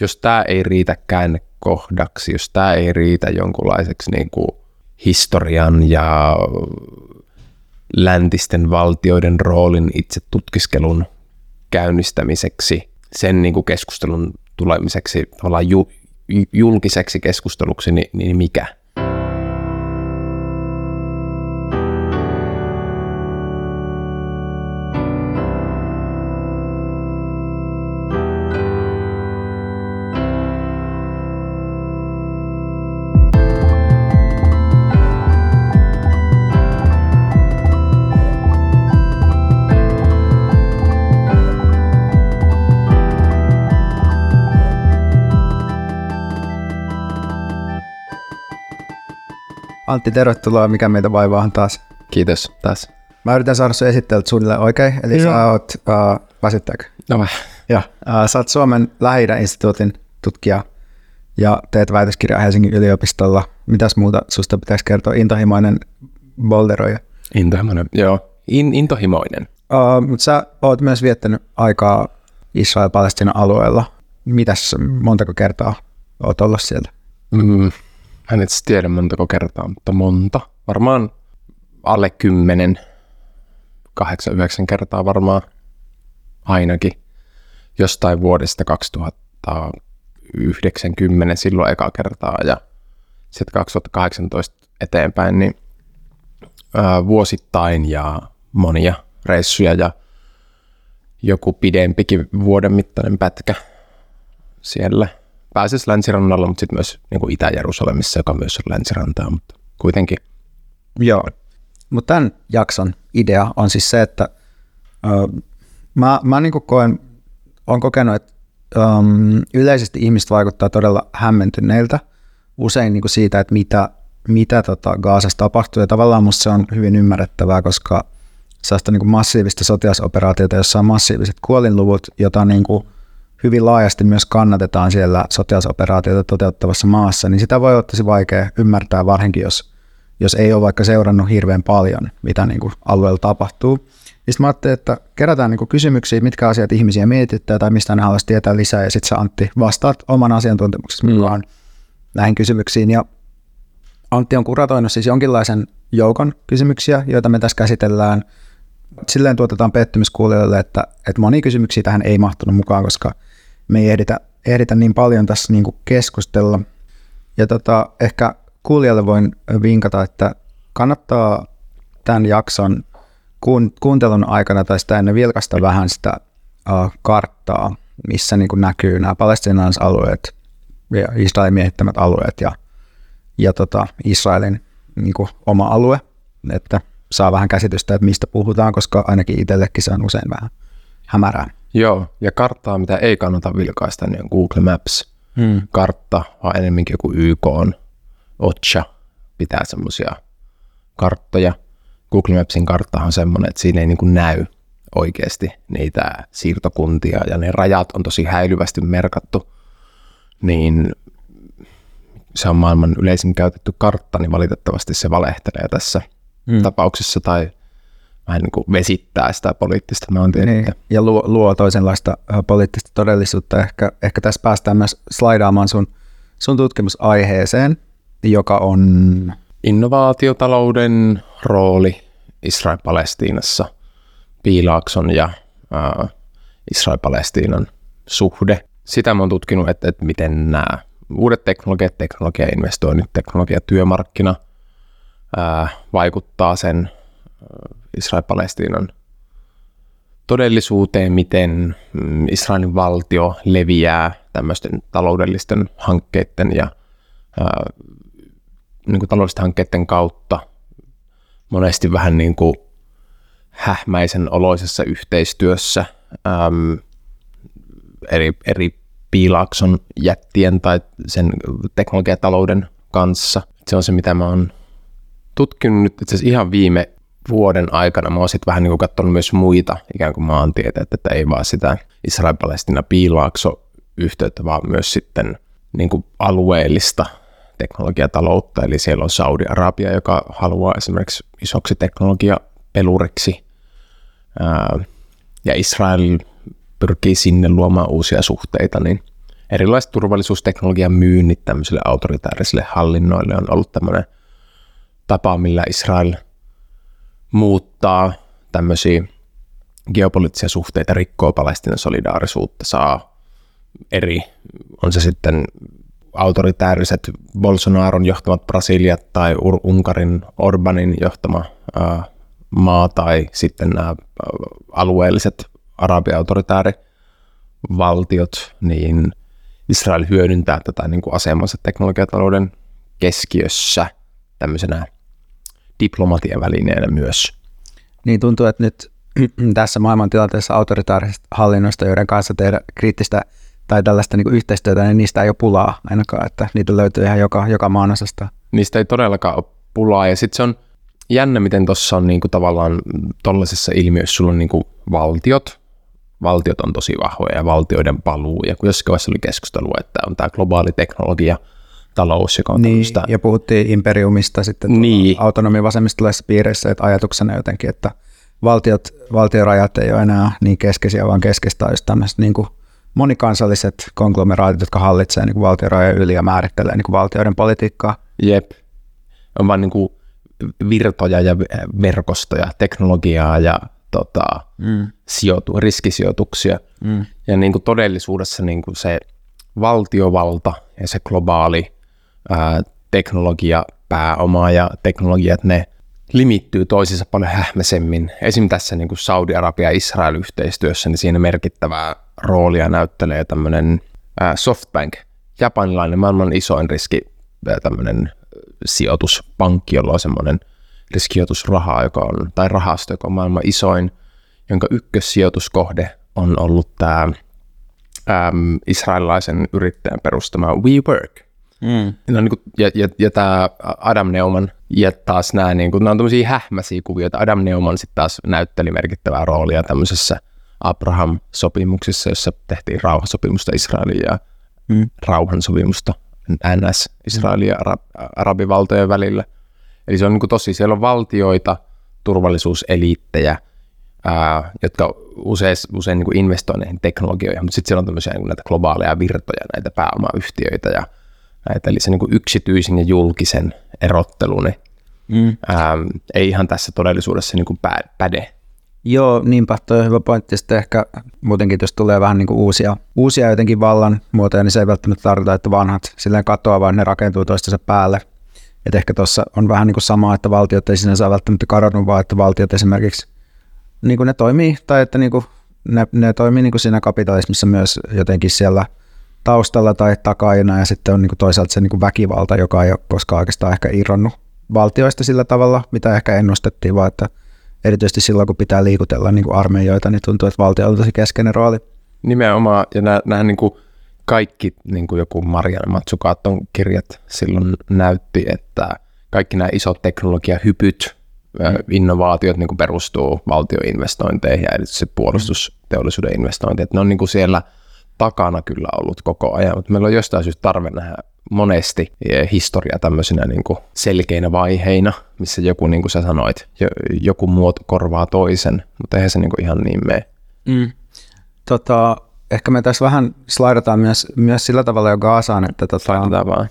jos tämä ei riitä käännekohdaksi, jos tämä ei riitä jonkunlaiseksi niin kuin historian ja läntisten valtioiden roolin itse tutkiskelun käynnistämiseksi, sen niin kuin keskustelun tulemiseksi tavallaan ju, julkiseksi keskusteluksi, niin, niin mikä? Antti, tervetuloa. Mikä meitä vaivaa taas? Kiitos taas. Mä yritän saada sun esittelut suunnilleen oikein, eli Joo. sä oot, uh, väsyttääkö? No Joo. Uh, sä oot Suomen lähi instituutin tutkija ja teet väitöskirjaa Helsingin yliopistolla. Mitäs muuta susta pitäisi kertoa? Intohimoinen bolderoija. Intohimoinen, joo. In, intohimoinen. Uh, mutta sä oot myös viettänyt aikaa Israel-Palestinan alueella. Mitäs, montako kertaa oot ollut siellä? Mm, en itse tiedä montako kertaa, mutta monta. Varmaan alle kymmenen, kahdeksan, yhdeksän kertaa varmaan ainakin. Jostain vuodesta 2090 silloin eka kertaa ja sitten 2018 eteenpäin, niin ää, vuosittain ja monia reissuja ja joku pidempikin vuoden mittainen pätkä siellä pääsisi länsirannalla, mutta sitten myös niin kuin Itä-Jerusalemissa, joka myös on länsirantaa, mutta kuitenkin. Joo, mutta tämän jakson idea on siis se, että ö, mä, mä niin koen, olen kokenut, että um, yleisesti ihmiset vaikuttaa todella hämmentyneiltä usein niin kuin siitä, että mitä, mitä tota Gaasassa tapahtuu, ja tavallaan musta se on hyvin ymmärrettävää, koska sellaista niin kuin massiivista sotilasoperaatiota, jossa on massiiviset kuolinluvut, jota niin kuin hyvin laajasti myös kannatetaan siellä sotilasoperaatioita toteuttavassa maassa, niin sitä voi olla tosi vaikea ymmärtää, varsinkin jos, jos ei ole vaikka seurannut hirveän paljon, mitä niin kuin alueella tapahtuu. Niin sitten mä ajattelin, että kerätään niin kuin kysymyksiä, mitkä asiat ihmisiä mietittää tai mistä ne haluaisi tietää lisää, ja sitten sä Antti vastaat oman asiantuntemuksesi mm. mukaan näihin kysymyksiin. Ja Antti on kuratoinut siis jonkinlaisen joukon kysymyksiä, joita me tässä käsitellään. Silleen tuotetaan pettymys kuulijoille, että, että moni kysymyksiä tähän ei mahtunut mukaan, koska me ei ehditä, ehditä niin paljon tässä niin kuin keskustella. Ja tota, ehkä kuulijalle voin vinkata, että kannattaa tämän jakson kuuntelun aikana tai sitä ennen vilkasta vähän sitä uh, karttaa, missä niin kuin näkyy nämä palestinalaisalueet ja Israelin miehittämät alueet ja, ja tota, Israelin niin kuin oma alue, että saa vähän käsitystä, että mistä puhutaan, koska ainakin itsellekin se on usein vähän hämärää. Joo, ja karttaa, mitä ei kannata vilkaista, niin on Google Maps. Hmm. Kartta, vaan enemmänkin joku YK on, OCHA pitää semmoisia karttoja. Google Mapsin karttahan on semmoinen, että siinä ei niin kuin näy oikeasti niitä siirtokuntia ja ne rajat on tosi häilyvästi merkattu, niin se on maailman yleisin käytetty kartta, niin valitettavasti se valehtelee tässä hmm. tapauksessa tai vähän niin kuin vesittää sitä poliittista maantiedettä. Niin, ja luo, luo toisenlaista poliittista todellisuutta. Ehkä, ehkä tässä päästään myös slaidaamaan sun, sun tutkimusaiheeseen, joka on... Innovaatiotalouden rooli Israel-Palestiinassa, Piilaakson ja äh, Israel-Palestiinan suhde. Sitä mä oon tutkinut, että, että miten nämä uudet teknologiat, teknologiainvestoinnit, teknologiatyömarkkina äh, vaikuttaa sen Israel-Palestiinan todellisuuteen, miten mm, Israelin valtio leviää tämmöisten taloudellisten hankkeiden ja ää, niin kuin taloudellisten hankkeiden kautta monesti vähän niin kuin hähmäisen oloisessa yhteistyössä äm, eri, eri piilakson jättien tai sen teknologiatalouden kanssa. Se on se, mitä mä oon tutkinut nyt itse ihan viime vuoden aikana. Mä oon sitten vähän niin kuin katsonut myös muita ikään kuin maantieteitä, että ei vaan sitä Israel-Palestina piilaakso yhteyttä, vaan myös sitten niin kuin alueellista teknologiataloutta, eli siellä on Saudi-Arabia, joka haluaa esimerkiksi isoksi teknologiapeluriksi, ja Israel pyrkii sinne luomaan uusia suhteita, niin erilaiset turvallisuusteknologian myynnit tämmöisille autoritaarisille hallinnoille on ollut tämmöinen tapa, millä Israel muuttaa tämmöisiä geopoliittisia suhteita, rikkoo Palestinan solidaarisuutta, saa eri, on se sitten autoritääriset Bolsonaron johtamat Brasiliat tai Unkarin Orbanin johtama ää, maa tai sitten nämä alueelliset arabiautoritäärivaltiot, niin Israel hyödyntää tätä niin kuin asemansa teknologiatalouden keskiössä tämmöisenä diplomatian välineenä myös. Niin tuntuu, että nyt tässä maailmantilanteessa autoritaarisesta hallinnosta, joiden kanssa tehdä kriittistä tai tällaista niin yhteistyötä, niin niistä ei ole pulaa ainakaan, että niitä löytyy ihan joka, joka maanosasta. Niistä ei todellakaan ole pulaa, ja sitten se on jännä, miten tuossa on niin kuin tavallaan tuollaisessa ilmiössä sulla on niin kuin valtiot, valtiot on tosi vahvoja ja valtioiden paluu, ja kun jossain vaiheessa oli keskustelu, että on tämä globaali teknologia, talous, joka on niin, tämmöistä... ja puhuttiin imperiumista sitten niin. autonomi vasemmistolaisissa piireissä, että ajatuksena jotenkin, että valtiot, valtiorajat ei ole enää niin keskeisiä, vaan keskeistä on just tämmöiset niin kuin monikansalliset konglomeraatit, jotka hallitsevat niin valtiorajojen yli ja määrittelee niin kuin valtioiden politiikkaa. Jep. On vain niin kuin virtoja ja verkostoja, teknologiaa ja tota, mm. sijoitu, riskisijoituksia. Mm. Ja niin kuin todellisuudessa niin kuin se valtiovalta ja se globaali ää, teknologia, pääoma ja teknologiat, ne limittyy toisiinsa paljon hähmäisemmin. Esim. tässä niin kuin Saudi-Arabia ja Israel-yhteistyössä, niin siinä merkittävää roolia näyttelee tämmöinen Softbank, japanilainen maailman isoin riski tämmöinen sijoituspankki, jolla on semmoinen riskijoitusraha, joka on, tai rahasto, joka on maailman isoin, jonka ykkössijoituskohde on ollut tämä äm, israelilaisen yrittäjän perustama WeWork. Mm. No, niin kuin, ja, ja, ja tämä Adam Neumann ja taas nämä, niin kuin, nämä on tämmöisiä hähmäisiä kuvioita. Adam Neumann sitten taas näytteli merkittävää roolia tämmöisessä Abraham-sopimuksessa, jossa tehtiin rauhansopimusta Israelin ja mm. rauhansopimusta NS Israelin ja Arab- arabivaltojen välillä. Eli se on niin kuin tosi, siellä on valtioita, turvallisuuseliittejä, ää, jotka usein, usein niin kuin investoi näihin teknologioihin, mutta sitten siellä on tämmöisiä niin näitä globaaleja virtoja, näitä pääomayhtiöitä ja näitä, eli se niin kuin yksityisen ja julkisen erottelu, niin mm. ää, ei ihan tässä todellisuudessa niin kuin päde. Joo, niinpä, toi on hyvä pointti. Sitten ehkä muutenkin, jos tulee vähän niin kuin uusia, uusia jotenkin vallan muotoja, niin se ei välttämättä tarkoita, että vanhat silleen katoaa, vaan ne rakentuu toistensa päälle. Et ehkä tuossa on vähän niin kuin sama, että valtiot ei sinänsä välttämättä kadonnut, vaan että valtiot esimerkiksi niin kuin ne toimii, tai että niin kuin ne, ne toimii niin kuin siinä kapitalismissa myös jotenkin siellä taustalla tai takajana, ja sitten on niin kuin toisaalta se niin kuin väkivalta, joka ei ole koskaan oikeastaan ehkä irronnut valtioista sillä tavalla, mitä ehkä ennustettiin, vaan että erityisesti silloin, kun pitää liikutella niin kuin armeijoita, niin tuntuu, että valtio on tosi keskeinen rooli. Nimenomaan, ja nämä, niin kuin kaikki, niin kuin joku Marianne Matsukaton kirjat silloin näytti, että kaikki nämä isot teknologiahypyt, mm. innovaatiot niin kuin perustuu valtioinvestointeihin ja se puolustusteollisuuden investointi, että ne on niin kuin siellä takana kyllä ollut koko ajan, mutta meillä on jostain syystä tarve nähdä monesti historia tämmöisinä niin kuin selkeinä vaiheina, missä joku, niin kuin sä sanoit, joku muoto korvaa toisen, mutta eihän se niin kuin ihan niin mene. Mm. Tota, ehkä me tässä vähän slaidataan myös, myös sillä tavalla jo Gaasaan, että tota, vaan.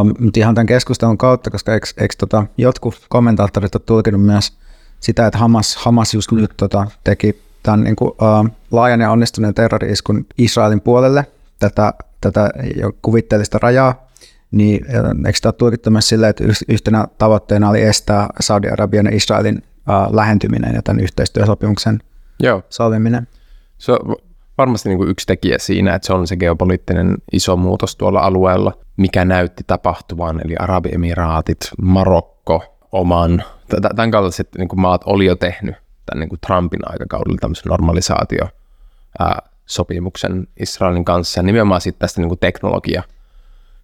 Um, mutta ihan tämän keskustelun kautta, koska eikö, eikö tota, jotkut kommentaattorit ole tulkinut myös sitä, että Hamas, Hamas just nyt tota, teki tämän niin kuin, uh, laajan ja onnistuneen terrori-iskun Israelin puolelle tätä, tätä jo kuvitteellista rajaa, niin eikö tämä ole tulkittu myös silleen, että yhtenä tavoitteena oli estää Saudi-Arabian ja Israelin uh, lähentyminen ja tämän yhteistyösopimuksen Joo. solmiminen? Se on varmasti niin kuin yksi tekijä siinä, että se on se geopoliittinen iso muutos tuolla alueella, mikä näytti tapahtuvan, eli Arabiemiraatit, Marokko, Oman, tämän kaltaiset niin maat oli jo tehnyt tämän niin kuin Trumpin aikakaudella tämmöisen normalisaatio sopimuksen Israelin kanssa, ja nimenomaan sitten tästä niin kuin teknologia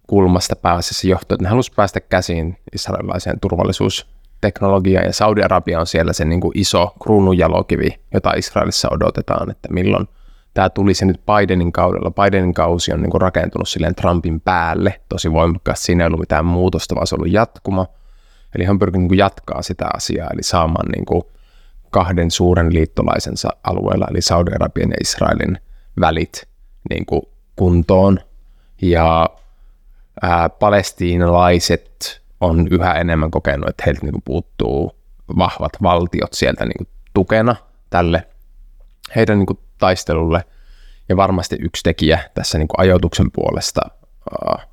kulmasta pääasiassa johtuen, että ne halusivat päästä käsiin israelilaiseen turvallisuusteknologiaan, ja Saudi-Arabia on siellä se niin kuin iso kruununjalokivi, jota Israelissa odotetaan, että milloin tämä tuli se nyt Bidenin kaudella. Bidenin kausi on niin kuin rakentunut silleen Trumpin päälle tosi voimakkaasti. Siinä ei ollut mitään muutosta, vaan se on ollut jatkuma. Eli hän pyrkii niin jatkaa sitä asiaa, eli saamaan niin kuin kahden suuren liittolaisensa alueella, eli Saudi-Arabian ja Israelin välit niin kuin kuntoon. ja ää, palestiinalaiset on yhä enemmän kokenut, että heiltä niin kuin puuttuu vahvat valtiot sieltä niin kuin tukena tälle heidän niin kuin taistelulle. Ja varmasti yksi tekijä tässä niin kuin ajoituksen puolesta ää,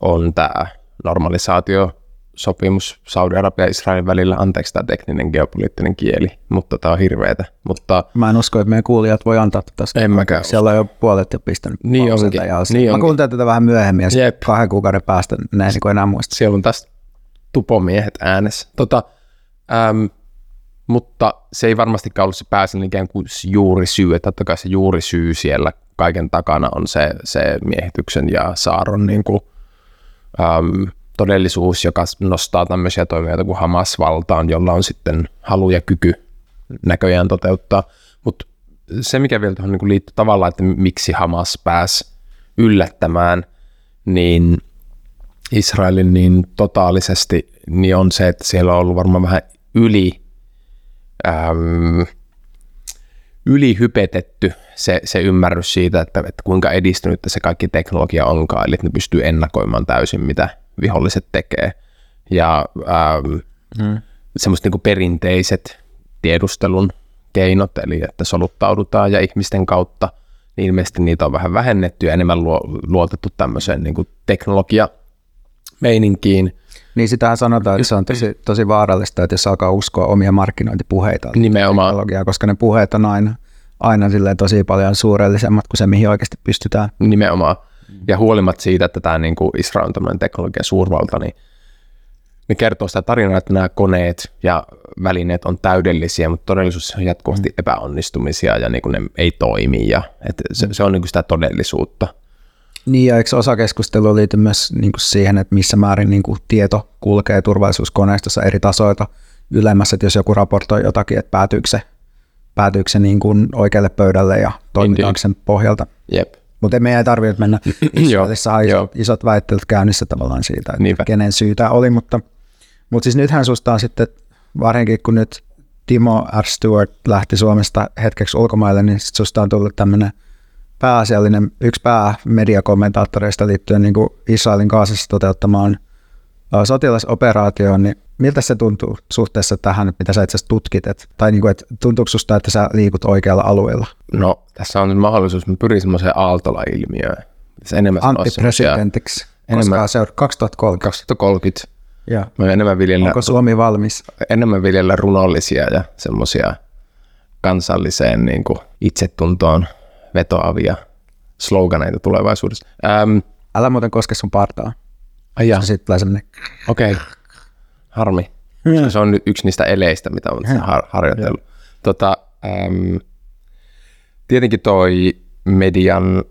on tämä normalisaatio sopimus Saudi-Arabia ja Israelin välillä. Anteeksi tämä tekninen geopoliittinen kieli, mutta tämä on hirveetä. Mutta Mä en usko, että meidän kuulijat voi antaa tästä. En mäkään Siellä on jo puolet jo pistänyt Niin onkin, ja niin Mä onkin. kuuntelen tätä vähän myöhemmin ja Jep. kahden kuukauden päästä ne ei niin enää muista. siellä on tästä tupomiehet äänessä. Tota, äm, mutta se ei varmastikaan ollut se pääsen ikään kuin juuri syy, että totta kai se juuri syy siellä kaiken takana on se, se miehityksen ja saaron niin kuin, äm, todellisuus, joka nostaa tämmöisiä toimijoita kuin Hamas valtaan, jolla on sitten halu ja kyky näköjään toteuttaa. Mutta se, mikä vielä tuohon niin liittyy tavallaan, että miksi Hamas pääsi yllättämään, niin Israelin niin totaalisesti, niin on se, että siellä on ollut varmaan vähän yli, äm, ylihypetetty se, se ymmärrys siitä, että, että kuinka edistynyt se kaikki teknologia onkaan, eli että ne pystyy ennakoimaan täysin, mitä viholliset tekee. Ja äm, Mm. semmoiset niin perinteiset tiedustelun keinot, eli että soluttaudutaan ja ihmisten kautta, niin ilmeisesti niitä on vähän vähennetty ja enemmän luo, luotettu tämmöiseen niin kuin teknologia meininkiin. Niin sitähän sanotaan, että se on tosi, tosi vaarallista, että jos alkaa uskoa omia markkinointipuheita Nimenomaan. teknologiaa, koska ne puheet on aina, aina tosi paljon suurellisemmat kuin se, mihin oikeasti pystytään. Nimenomaan. Ja huolimatta siitä, että tämä niin kuin Israel on tämmöinen teknologian suurvalta, niin ne kertoo sitä tarinaa, että nämä koneet ja välineet on täydellisiä, mutta todellisuudessa on jatkuvasti epäonnistumisia ja niin kuin ne ei toimi. Ja, että se, se on niin kuin sitä todellisuutta. Niin, ja eikö osa keskustelua liity myös niin kuin siihen, että missä määrin niin kuin tieto kulkee turvallisuuskoneistossa eri tasoilta ylemmässä, että jos joku raportoi jotakin, että päätyykö se, päätyykö se niin kuin oikealle pöydälle ja toimitaanko sen pohjalta. Jep. Mutta meidän ei tarvitse mennä. Israelissa isot, isot väittelyt käynnissä tavallaan siitä, että Niinpä. kenen syytä oli, mutta, mutta siis nythän susta on sitten, varsinkin kun nyt Timo R. Stewart lähti Suomesta hetkeksi ulkomaille, niin sit susta on tullut tämmöinen pääasiallinen, yksi päämediakommentaattoreista liittyen niin kuin Israelin kaasassa toteuttamaan sotilasoperaatioon, niin miltä se tuntuu suhteessa tähän, mitä sä itse asiassa tutkit, et, tai niin kuin, että tuntuuko susta, että sä liikut oikealla alueella? No, tässä on nyt mahdollisuus, mä pyrin semmoiseen Aaltola-ilmiöön. Se enemmän Antti-presidentiksi, enemmän- koska se on 2030. 2030. Ja. Mä enemmän viljellä, Onko Suomi valmis? enemmän viljellä runollisia ja semmoisia kansalliseen niin kuin itsetuntoon vetoavia sloganeita tulevaisuudessa. Ähm, Älä muuten koske sun partaa. ai jaa, sitten tulee semmoinen, okei. Okay. Harmi. Koska se on nyt yksi niistä eleistä, mitä on tässä har- harjoitellut. Tota, ähm, tietenkin toi median,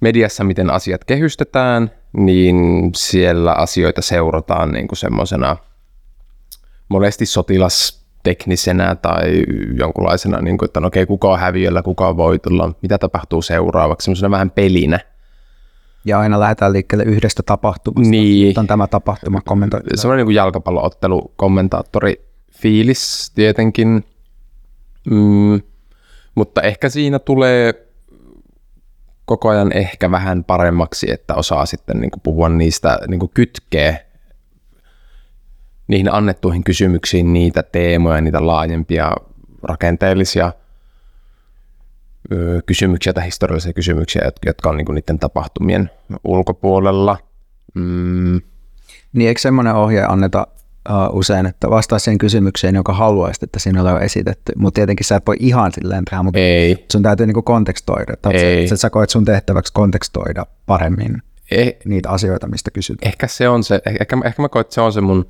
mediassa, miten asiat kehystetään, niin siellä asioita seurataan niin kuin semmoisena monesti sotilasteknisenä tai jonkunlaisena, niin kuin, että no okei, kuka on häviöllä, kuka on voitolla, mitä tapahtuu seuraavaksi, semmoisena vähän pelinä. Ja aina lähdetään liikkeelle yhdestä tapahtumasta. Niin. Nyt on tämä tapahtuma kommentoitu. semmoinen niin jalkapalloottelu kommentaattori fiilis tietenkin, mm, mutta ehkä siinä tulee koko ajan ehkä vähän paremmaksi, että osaa sitten niin kuin puhua niistä, niin kuin kytkee niihin annettuihin kysymyksiin niitä teemoja, niitä laajempia rakenteellisia kysymyksiä tai historiallisia kysymyksiä, jotka- jotka on niin kuin niiden tapahtumien ulkopuolella. Mm, Niin eikö semmoinen ohje anneta uh, usein, että vastaa siihen kysymykseen, joka haluaisit, että siinä on esitetty. Mutta tietenkin sä et voi ihan silleen tehdä, mutta ei, sun täytyy niinku kontekstoida. Ei. Sä, sä koet sun tehtäväksi kontekstoida paremmin eh, niitä asioita, mistä kysyt. ehkä se on se, ehkä, ehkä mä koen, että se on se mun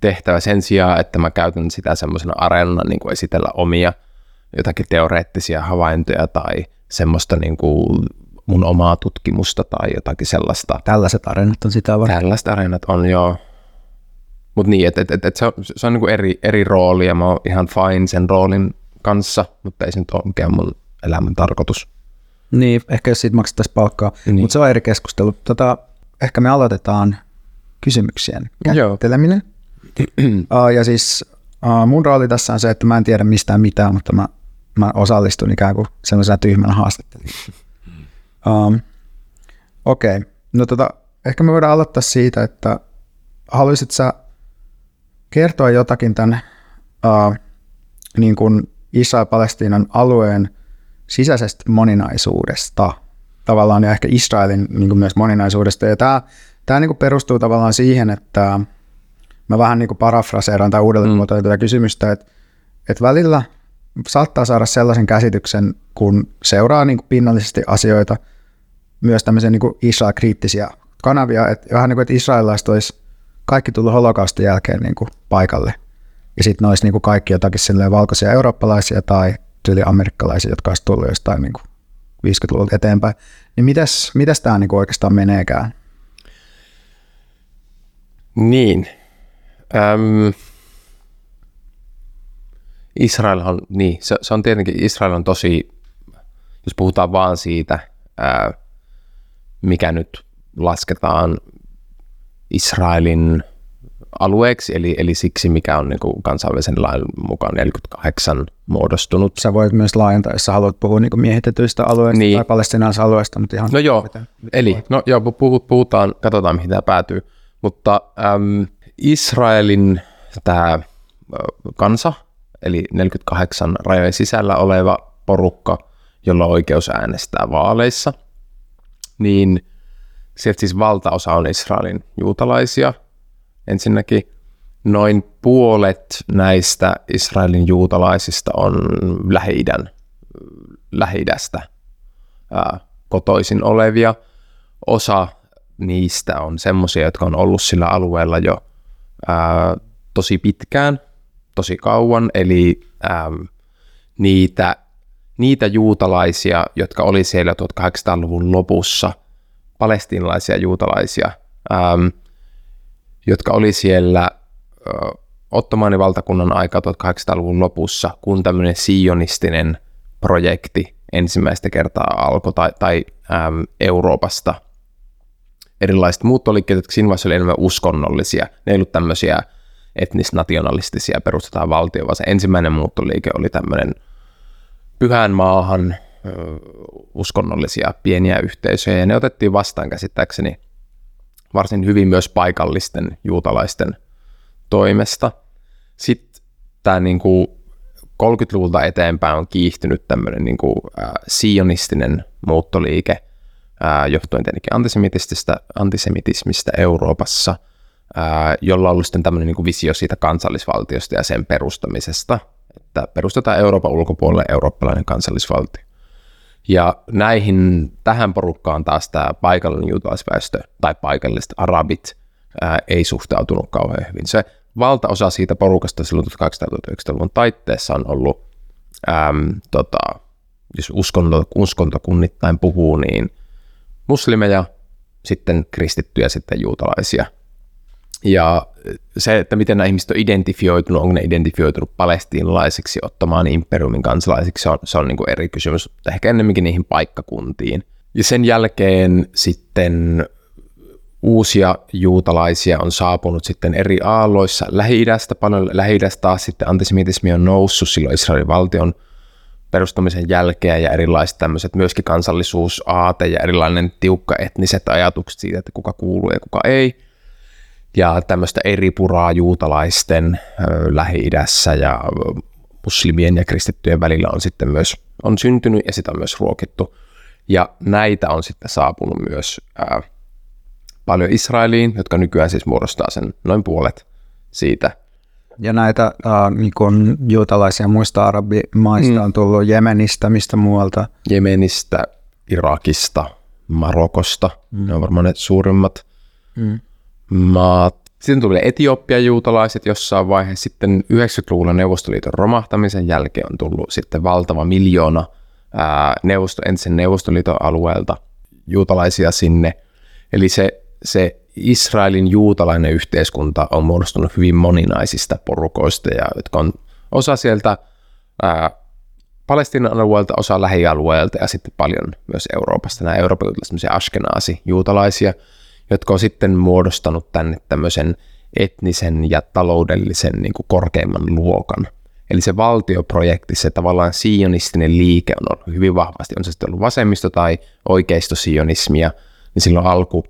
tehtävä sen sijaan, että mä käytän sitä semmoisena areenana niin kuin esitellä omia jotakin teoreettisia havaintoja tai semmoista niin kuin mun omaa tutkimusta tai jotakin sellaista. Tällaiset arenat on sitä varten. Tällaiset areenat on jo, mutta niin, että et, et, et se on, se on niin kuin eri, eri rooli ja mä oon ihan fine sen roolin kanssa, mutta ei se nyt ole mikään mun elämän tarkoitus. Niin, ehkä jos siitä maksettaisiin palkkaa. Niin. Mutta se on eri keskustelu. Tota, ehkä me aloitetaan kysymyksien Joo. käsitteleminen. uh, ja siis uh, mun rooli tässä on se, että mä en tiedä mistään mitään, mutta mä, mä osallistun ikään kuin sellaisena tyhmänä haastattelijana. Um, Okei. No tota, ehkä me voidaan aloittaa siitä, että haluaisit sä kertoa jotakin tämän uh, niin kuin Israel-Palestiinan alueen sisäisestä moninaisuudesta tavallaan ja ehkä Israelin niin kuin myös moninaisuudesta. Ja tämä, tämä niin kuin perustuu tavallaan siihen, että mä vähän niin kuin parafraseeraan tai uudelleen mm. tätä kysymystä, että, että välillä saattaa saada sellaisen käsityksen, kun seuraa niin kuin pinnallisesti asioita, myös tämmöisiä niin Israel-kriittisiä kanavia, että vähän niin kuin, että israelilaiset olisi kaikki tullut holokaustin jälkeen niin kuin paikalle. Ja sitten ne olisi niin kuin kaikki jotakin valkoisia eurooppalaisia tai tyyli amerikkalaisia, jotka olisi tullut jostain niin kuin 50-luvulta eteenpäin. Niin mitäs, mitäs tämä niin oikeastaan meneekään? Niin. Öm, Israel on, niin, se, se on tietenkin, Israel on tosi, jos puhutaan vaan siitä, ää, mikä nyt lasketaan Israelin alueeksi, eli, eli siksi mikä on niin kuin kansainvälisen lain mukaan 48 muodostunut. Sä voit myös laajentaa, jos sä haluat puhua niin miehitetyistä alueista niin. tai palestinaalaisalueista, mutta ihan... No joo, mitä, mitä eli no joo, puhutaan, katsotaan mihin tämä päätyy, mutta äm, Israelin tämä kansa, eli 48 rajojen sisällä oleva porukka, jolla on oikeus äänestää vaaleissa, niin sieltä siis valtaosa on Israelin juutalaisia. Ensinnäkin noin puolet näistä Israelin juutalaisista on Lähi-idän, Lähi-idästä ää, kotoisin olevia. Osa niistä on semmoisia, jotka on ollut sillä alueella jo ää, tosi pitkään, tosi kauan, eli ää, niitä, niitä juutalaisia, jotka oli siellä 1800-luvun lopussa, palestiinalaisia juutalaisia, ää, jotka oli siellä ää, Ottomanin valtakunnan aika 1800-luvun lopussa, kun tämmöinen sionistinen projekti ensimmäistä kertaa alkoi, tai, tai äm, Euroopasta erilaiset muuttoliikkeet, jotka siinä vaiheessa oli enemmän uskonnollisia. Ne ei ollut tämmöisiä etnisnationalistisia perustetaan valtio, vaan se ensimmäinen muuttoliike oli tämmöinen pyhään maahan uskonnollisia pieniä yhteisöjä, ja ne otettiin vastaan käsittääkseni varsin hyvin myös paikallisten juutalaisten toimesta. Sitten tämä niin kuin 30-luvulta eteenpäin on kiihtynyt tämmöinen niin kuin, äh, sionistinen muuttoliike, äh, johtuen tietenkin antisemitismistä Euroopassa – jolla on ollut sitten tämmöinen niin visio siitä kansallisvaltiosta ja sen perustamisesta, että perustetaan Euroopan ulkopuolelle eurooppalainen kansallisvaltio. Ja näihin, tähän porukkaan taas tämä paikallinen juutalaisväestö tai paikalliset arabit ää, ei suhtautunut kauhean hyvin. Se valtaosa siitä porukasta silloin 1890-luvun taitteessa on ollut, äm, tota, jos uskonto, uskontokunnittain puhuu, niin muslimeja, sitten kristittyjä, sitten juutalaisia – ja se, että miten nämä ihmiset on identifioitunut, onko ne identifioitunut palestiinalaisiksi, ottamaan imperiumin kansalaisiksi, se on, se on niin kuin eri kysymys, mutta ehkä ennemminkin niihin paikkakuntiin. Ja sen jälkeen sitten uusia juutalaisia on saapunut sitten eri aalloissa Lähi-idästä, paljon Lähi-idästä taas sitten antisemitismi on noussut silloin Israelin valtion perustamisen jälkeen ja erilaiset tämmöiset myöskin kansallisuusaate ja erilainen tiukka etniset ajatukset siitä, että kuka kuuluu ja kuka ei – ja tämmöistä eri puraa juutalaisten Lähi-idässä ja muslimien ja kristittyjen välillä on sitten myös on syntynyt ja sitä on myös ruokittu. Ja näitä on sitten saapunut myös ää, paljon Israeliin, jotka nykyään siis muodostaa sen noin puolet siitä. Ja näitä äh, niin juutalaisia muista arabimaista mm. on tullut Jemenistä, mistä muualta? Jemenistä, Irakista, Marokosta, mm. ne on varmaan ne suurimmat. Mm maat. Sitten tuli Etiopian juutalaiset jossain vaiheessa. Sitten 90-luvulla Neuvostoliiton romahtamisen jälkeen on tullut sitten valtava miljoona ää, neuvosto, entisen Neuvostoliiton alueelta juutalaisia sinne. Eli se, se Israelin juutalainen yhteiskunta on muodostunut hyvin moninaisista porukoista, ja, jotka on osa sieltä ää, Palestiinan alueelta, osa lähialueelta ja sitten paljon myös Euroopasta. Nämä Euroopan ashkenaasi juutalaisia – jotka on sitten muodostanut tänne tämmöisen etnisen ja taloudellisen niin kuin korkeimman luokan. Eli se valtioprojekti, se tavallaan sionistinen liike on ollut hyvin vahvasti, on se sitten ollut vasemmisto tai oikeisto-sionismia, niin silloin alku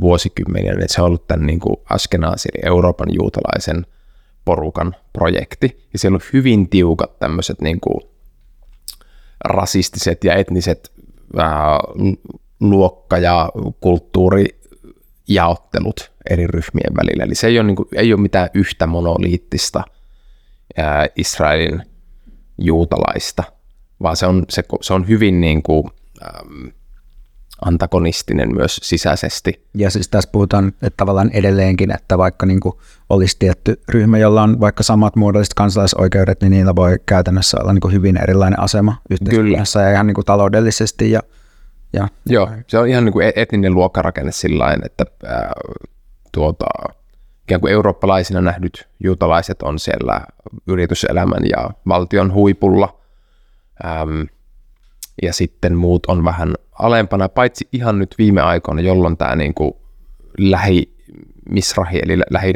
vuosikymmeniä, että se on ollut tämän niin kuin Askenaasi, eli Euroopan juutalaisen porukan projekti. Ja siellä on hyvin tiukat tämmöiset niin kuin rasistiset ja etniset ää, luokka- ja kulttuurijaottelut eri ryhmien välillä. Eli se ei ole, niin kuin, ei ole mitään yhtä monoliittista ää, Israelin juutalaista, vaan se on, se, se on hyvin niin kuin, äm, antagonistinen myös sisäisesti. Ja siis tässä puhutaan, että tavallaan edelleenkin, että vaikka niin kuin olisi tietty ryhmä, jolla on vaikka samat muodolliset kansalaisoikeudet, niin niillä voi käytännössä olla niin kuin hyvin erilainen asema yhteiskunnassa ja ihan niin kuin taloudellisesti. Ja, ja, Joo, se on ihan niin kuin e- etninen luokkarakenne sillä että ää, tuota, ikään kuin eurooppalaisina nähdyt juutalaiset on siellä yrityselämän ja valtion huipulla, äm, ja sitten muut on vähän alempana, paitsi ihan nyt viime aikoina, jolloin tämä niin kuin lähi misrahi, eli lähi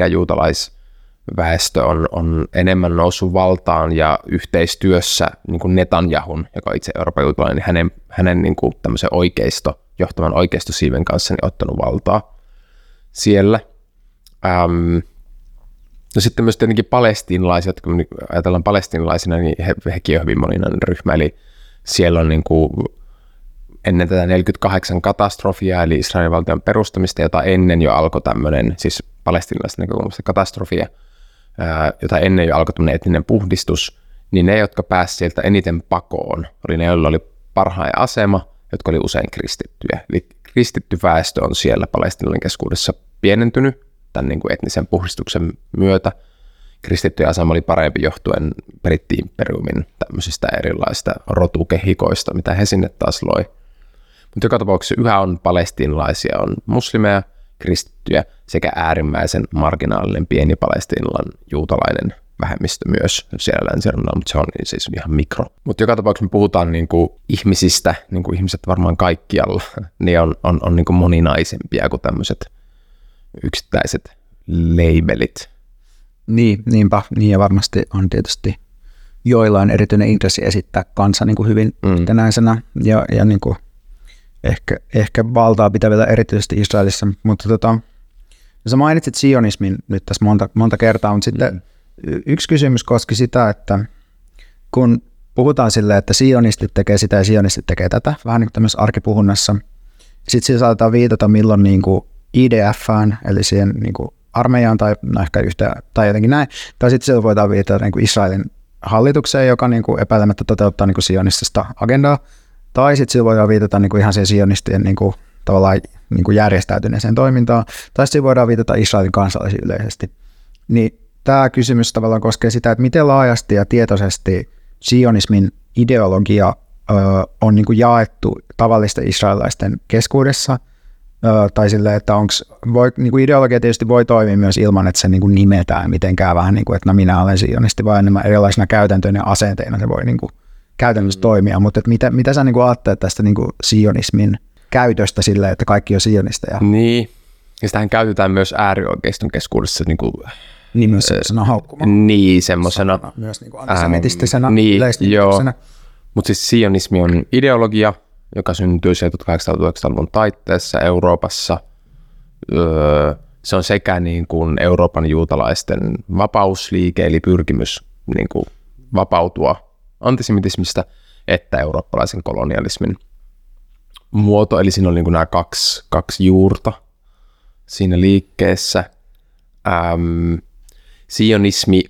juutalaisväestö on, on enemmän noussut valtaan ja yhteistyössä niin kuin Netanjahun, joka on itse Euroopan juutalainen, niin hänen, hänen niin kuin tämmöisen oikeisto, johtavan oikeistosiiven kanssa niin ottanut valtaa siellä. Ähm, no sitten myös tietenkin palestiinalaisia, jotka ajatellaan palestiinalaisina, niin he, hekin on hyvin moninainen ryhmä, eli siellä on niin kuin ennen tätä 48 katastrofia, eli Israelin valtion perustamista, jota ennen jo alkoi tämmöinen, siis palestinalaisten näkökulmasta katastrofia, jota ennen jo alkoi tämmöinen etninen puhdistus, niin ne, jotka pääsivät sieltä eniten pakoon, oli ne, joilla oli parhain asema, jotka oli usein kristittyjä. Eli kristitty väestö on siellä palestinalainen keskuudessa pienentynyt tämän niin kuin etnisen puhdistuksen myötä. Kristittyjen asema oli parempi johtuen britti-imperiumin tämmöisistä erilaisista rotukehikoista, mitä he sinne taas loi. Mutta joka tapauksessa yhä on palestiinalaisia, on muslimeja, kristittyjä sekä äärimmäisen marginaalinen pieni palestiinalan juutalainen vähemmistö myös siellä länsirannalla, mutta se on siis ihan mikro. Mutta joka tapauksessa me puhutaan niin kuin ihmisistä, niin kuin ihmiset varmaan kaikkialla, niin on, on, on niin kuin moninaisempia kuin tämmöiset yksittäiset labelit. Niin, niinpä, niin ja varmasti on tietysti joillain erityinen intressi esittää kansa niin kuin hyvin mm. yhtenäisenä ja, ja niin kuin ehkä, ehkä valtaa pitävillä erityisesti Israelissa, mutta tota, sä mainitsit sionismin nyt tässä monta, monta kertaa, mutta sitten mm. yksi kysymys koski sitä, että kun puhutaan silleen, että sionistit tekee sitä ja sionistit tekee tätä, vähän niin kuin tämmöisessä arkipuhunnassa, sitten siinä saatetaan viitata milloin niin kuin IDFään, eli siihen niin kuin armeijaan tai no ehkä yhtä, tai jotenkin näin, tai sitten siellä voidaan viitata niin kuin Israelin hallitukseen, joka niin kuin epäilemättä toteuttaa niin kuin sionistista agendaa, tai sitten sillä voidaan viitata niin kuin ihan siihen sionistien niin kuin, tavallaan niin kuin järjestäytyneeseen toimintaan, tai sitten voidaan viitata Israelin kansalaisiin yleisesti. Niin tämä kysymys tavallaan koskee sitä, että miten laajasti ja tietoisesti sionismin ideologia ö, on niin kuin jaettu tavallisten israelilaisten keskuudessa, ö, tai sille, että onko, voi, niin kuin ideologia tietysti voi toimia myös ilman, että se niin kuin nimetään mitenkään vähän niin kuin, että no minä olen sionisti, vaan enemmän erilaisina käytäntöinä ja asenteina se voi niin kuin käytännössä mm. toimia, mutta että mitä, mitä sä niin kuin ajattelet tästä niin kuin sionismin käytöstä sille, että kaikki on sionisteja? Niin, ja sitähän käytetään myös äärioikeiston keskuudessa niin kuin, niin myös semmoisena haukkuma. Niin, semmoisena. Myös niin antisemitistisenä niin, joo. Mutta siis sionismi on ideologia, joka syntyy 1800-1900-luvun taitteessa Euroopassa. Öö, se on sekä niin kuin Euroopan juutalaisten vapausliike, eli pyrkimys niin kuin vapautua antisemitismistä että eurooppalaisen kolonialismin muoto. Eli siinä on niin nämä kaksi, kaksi juurta siinä liikkeessä. Ähm, sionismi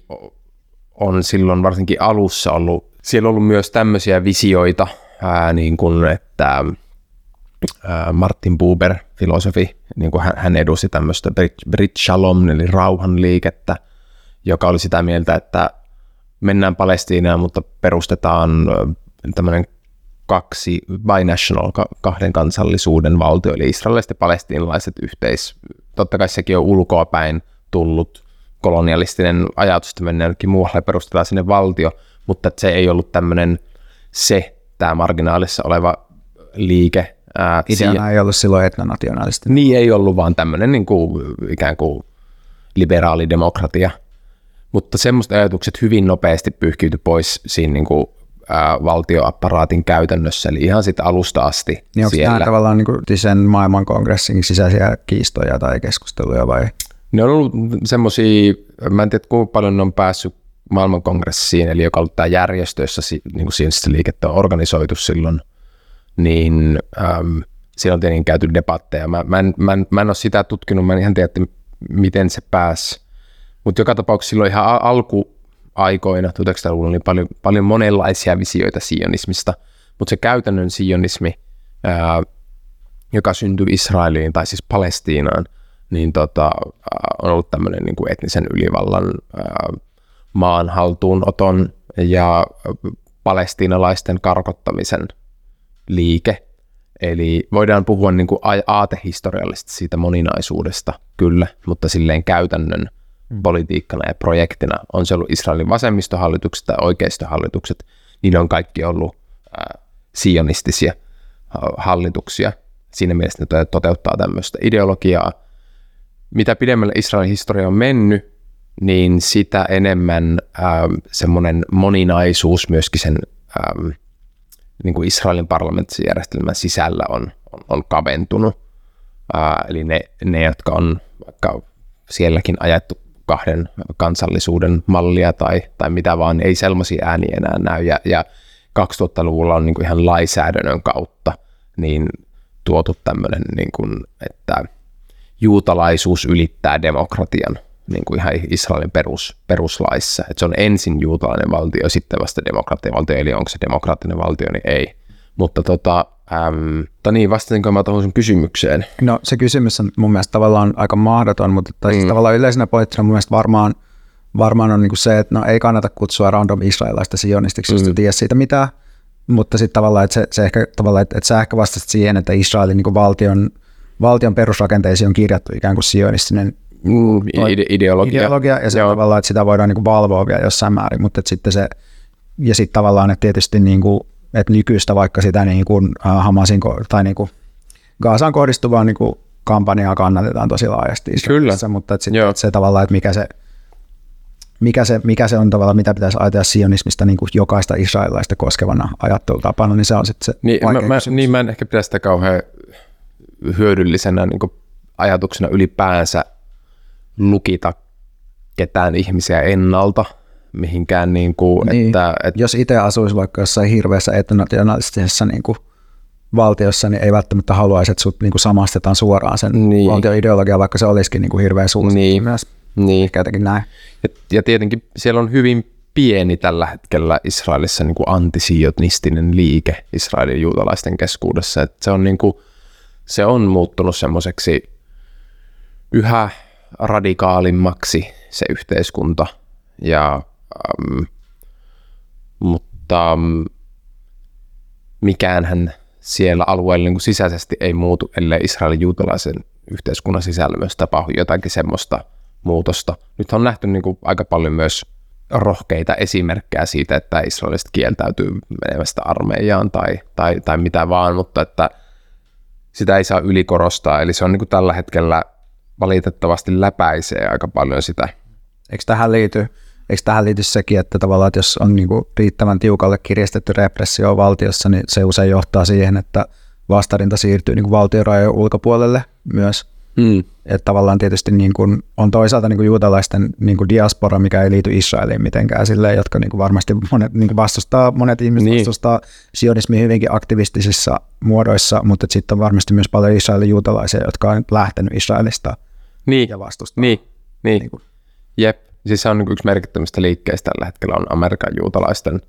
on silloin varsinkin alussa ollut, siellä on ollut myös tämmöisiä visioita, ää, niin kuin, että ää, Martin Buber, filosofi, niin kuin hän, hän edusti tämmöistä Brit Shalom, eli rauhanliikettä, joka oli sitä mieltä, että mennään Palestiinaan, mutta perustetaan tämmöinen kaksi binational, kahden kansallisuuden valtio, eli israelilaiset ja palestiinalaiset yhteis. Totta kai sekin on ulkoa päin tullut kolonialistinen ajatus, että mennään jonnekin muualle ja perustetaan sinne valtio, mutta se ei ollut tämmöinen se, tämä marginaalissa oleva liike. Ää, Ideana siihen. ei ollut silloin etnonationalistinen. Niin ei ollut, vaan tämmöinen niin kuin, ikään kuin liberaalidemokratia – mutta semmoista ajatukset hyvin nopeasti pyyhkiytyi pois siinä niin kuin ää, valtioapparaatin käytännössä, eli ihan sitten alusta asti Niin onko siellä. nämä tavallaan niin kuin sen maailmankongressin sisäisiä kiistoja tai keskusteluja vai? Ne on ollut semmoisia, mä en tiedä kuinka paljon ne on päässyt maailmankongressiin, eli joka on ollut tämä järjestö, jossa niin kuin liikettä on organisoitu silloin, niin äm, siellä on tietenkin käyty debatteja. Mä, mä, en, mä, en, mä en ole sitä tutkinut, mä en ihan tiedä, että miten se pääsi. Mutta joka tapauksessa silloin ihan al- alkuaikoina, 1900-luvulla, oli paljon, paljon monenlaisia visioita sionismista, mutta se käytännön sionismi, ää, joka syntyi Israeliin tai siis Palestiinaan, niin tota, on ollut tämmöinen niin kuin etnisen ylivallan ää, maan haltuunoton ja palestiinalaisten karkottamisen liike. Eli voidaan puhua niin kuin aatehistoriallisesti siitä moninaisuudesta, kyllä, mutta silleen käytännön politiikkana ja projektina on se ollut Israelin vasemmistohallitukset tai oikeistohallitukset, niin on kaikki ollut ää, sionistisia hallituksia. Siinä mielessä ne toteuttaa tämmöistä ideologiaa. Mitä pidemmälle Israelin historia on mennyt, niin sitä enemmän ähm, semmoinen moninaisuus myöskin sen ähm, niin kuin Israelin parlamenttijärjestelmän sisällä on, on, on kaventunut. Äh, eli ne, ne, jotka on vaikka sielläkin ajettu kahden kansallisuuden mallia tai, tai mitä vaan, ei sellaisia ääniä enää näy. Ja, ja 2000-luvulla on niin kuin ihan lainsäädännön kautta niin tuotu tämmöinen, niin kuin, että juutalaisuus ylittää demokratian niin kuin ihan Israelin perus, peruslaissa. Että se on ensin juutalainen valtio, sitten vasta demokraattinen valtio, eli onko se demokraattinen valtio, niin ei. Mutta tota, äm, tai niin, vastasinko mä tuohon sun kysymykseen? No se kysymys on mun mielestä tavallaan aika mahdoton, mutta tai siis mm. tavallaan yleisenä pointtina mun mielestä varmaan, varmaan on niin se, että no ei kannata kutsua random israelaista sionistiksi, jos mm. tiedä siitä mitään, mutta sitten tavallaan, että se, se ehkä tavallaan, että, että sä ehkä vastasit siihen, että Israelin niin valtion, valtion perusrakenteisiin on kirjattu ikään kuin sionistinen mm, ide- ideologia. ideologia ja se Joo. tavallaan, että sitä voidaan niin valvoa vielä jossain määrin, mutta että sitten se, ja sitten tavallaan, että tietysti niin kuin, että nykyistä vaikka sitä niin kuin Hamasin tai niin kuin Gaasaan kohdistuvaa niin kuin kampanjaa kannatetaan tosi laajasti Israelissa, mutta että sitten että se tavallaan, että mikä se, mikä se, mikä se on tavallaan, mitä pitäisi ajatella sionismista niin kuin jokaista israelilaista koskevana ajattelutapana, niin se on sitten se niin, mä, mä, niin mä en ehkä pidä sitä kauhean hyödyllisenä niin kuin ajatuksena ylipäänsä lukita ketään ihmisiä ennalta mihinkään, niin kuin, niin. että, että... Jos itse asuisi vaikka jossain hirveässä etnationalistisessa niin kuin valtiossa, niin ei välttämättä haluaisi, että sut niin kuin samastetaan suoraan sen niin. valtion ideologia, vaikka se olisikin niin kuin hirveän suosittu niin. myös. Niin. Jotenkin näin. Ja, ja tietenkin siellä on hyvin pieni tällä hetkellä Israelissa niin kuin antisionistinen liike Israelin juutalaisten keskuudessa. Että se, on niin kuin, se on muuttunut semmoiseksi yhä radikaalimmaksi se yhteiskunta. Ja, mutta ähm, mikään siellä alueella niin kuin sisäisesti ei muutu, ellei Israelin juutalaisen yhteiskunnan sisällä myös tapahdu jotakin semmoista muutosta. Nyt on nähty niin kuin aika paljon myös rohkeita esimerkkejä siitä, että israeliset kieltäytyy menemästä armeijaan tai, tai, tai mitä vaan, mutta että sitä ei saa ylikorostaa. Eli se on niin kuin tällä hetkellä valitettavasti läpäisee aika paljon sitä. Eikö tähän liity, eikö tähän liity sekin, että tavallaan, että jos on niin kuin riittävän tiukalle kirjastettu repressio valtiossa, niin se usein johtaa siihen, että vastarinta siirtyy niin kuin valtiorajojen ulkopuolelle myös. Hmm. Että tavallaan tietysti niin kuin on toisaalta niin kuin juutalaisten niin kuin diaspora, mikä ei liity Israeliin mitenkään silleen, jotka niin kuin varmasti monet niin kuin vastustaa, monet ihmiset niin. vastustaa sionismia hyvinkin aktivistisissa muodoissa, mutta sitten on varmasti myös paljon Israelin juutalaisia, jotka on lähtenyt Israelista niin. ja vastustaa. Niin, niin. niin kuin. Jep. Siis se on niin yksi merkittävistä liikkeistä tällä hetkellä on Amerikan juutalaisten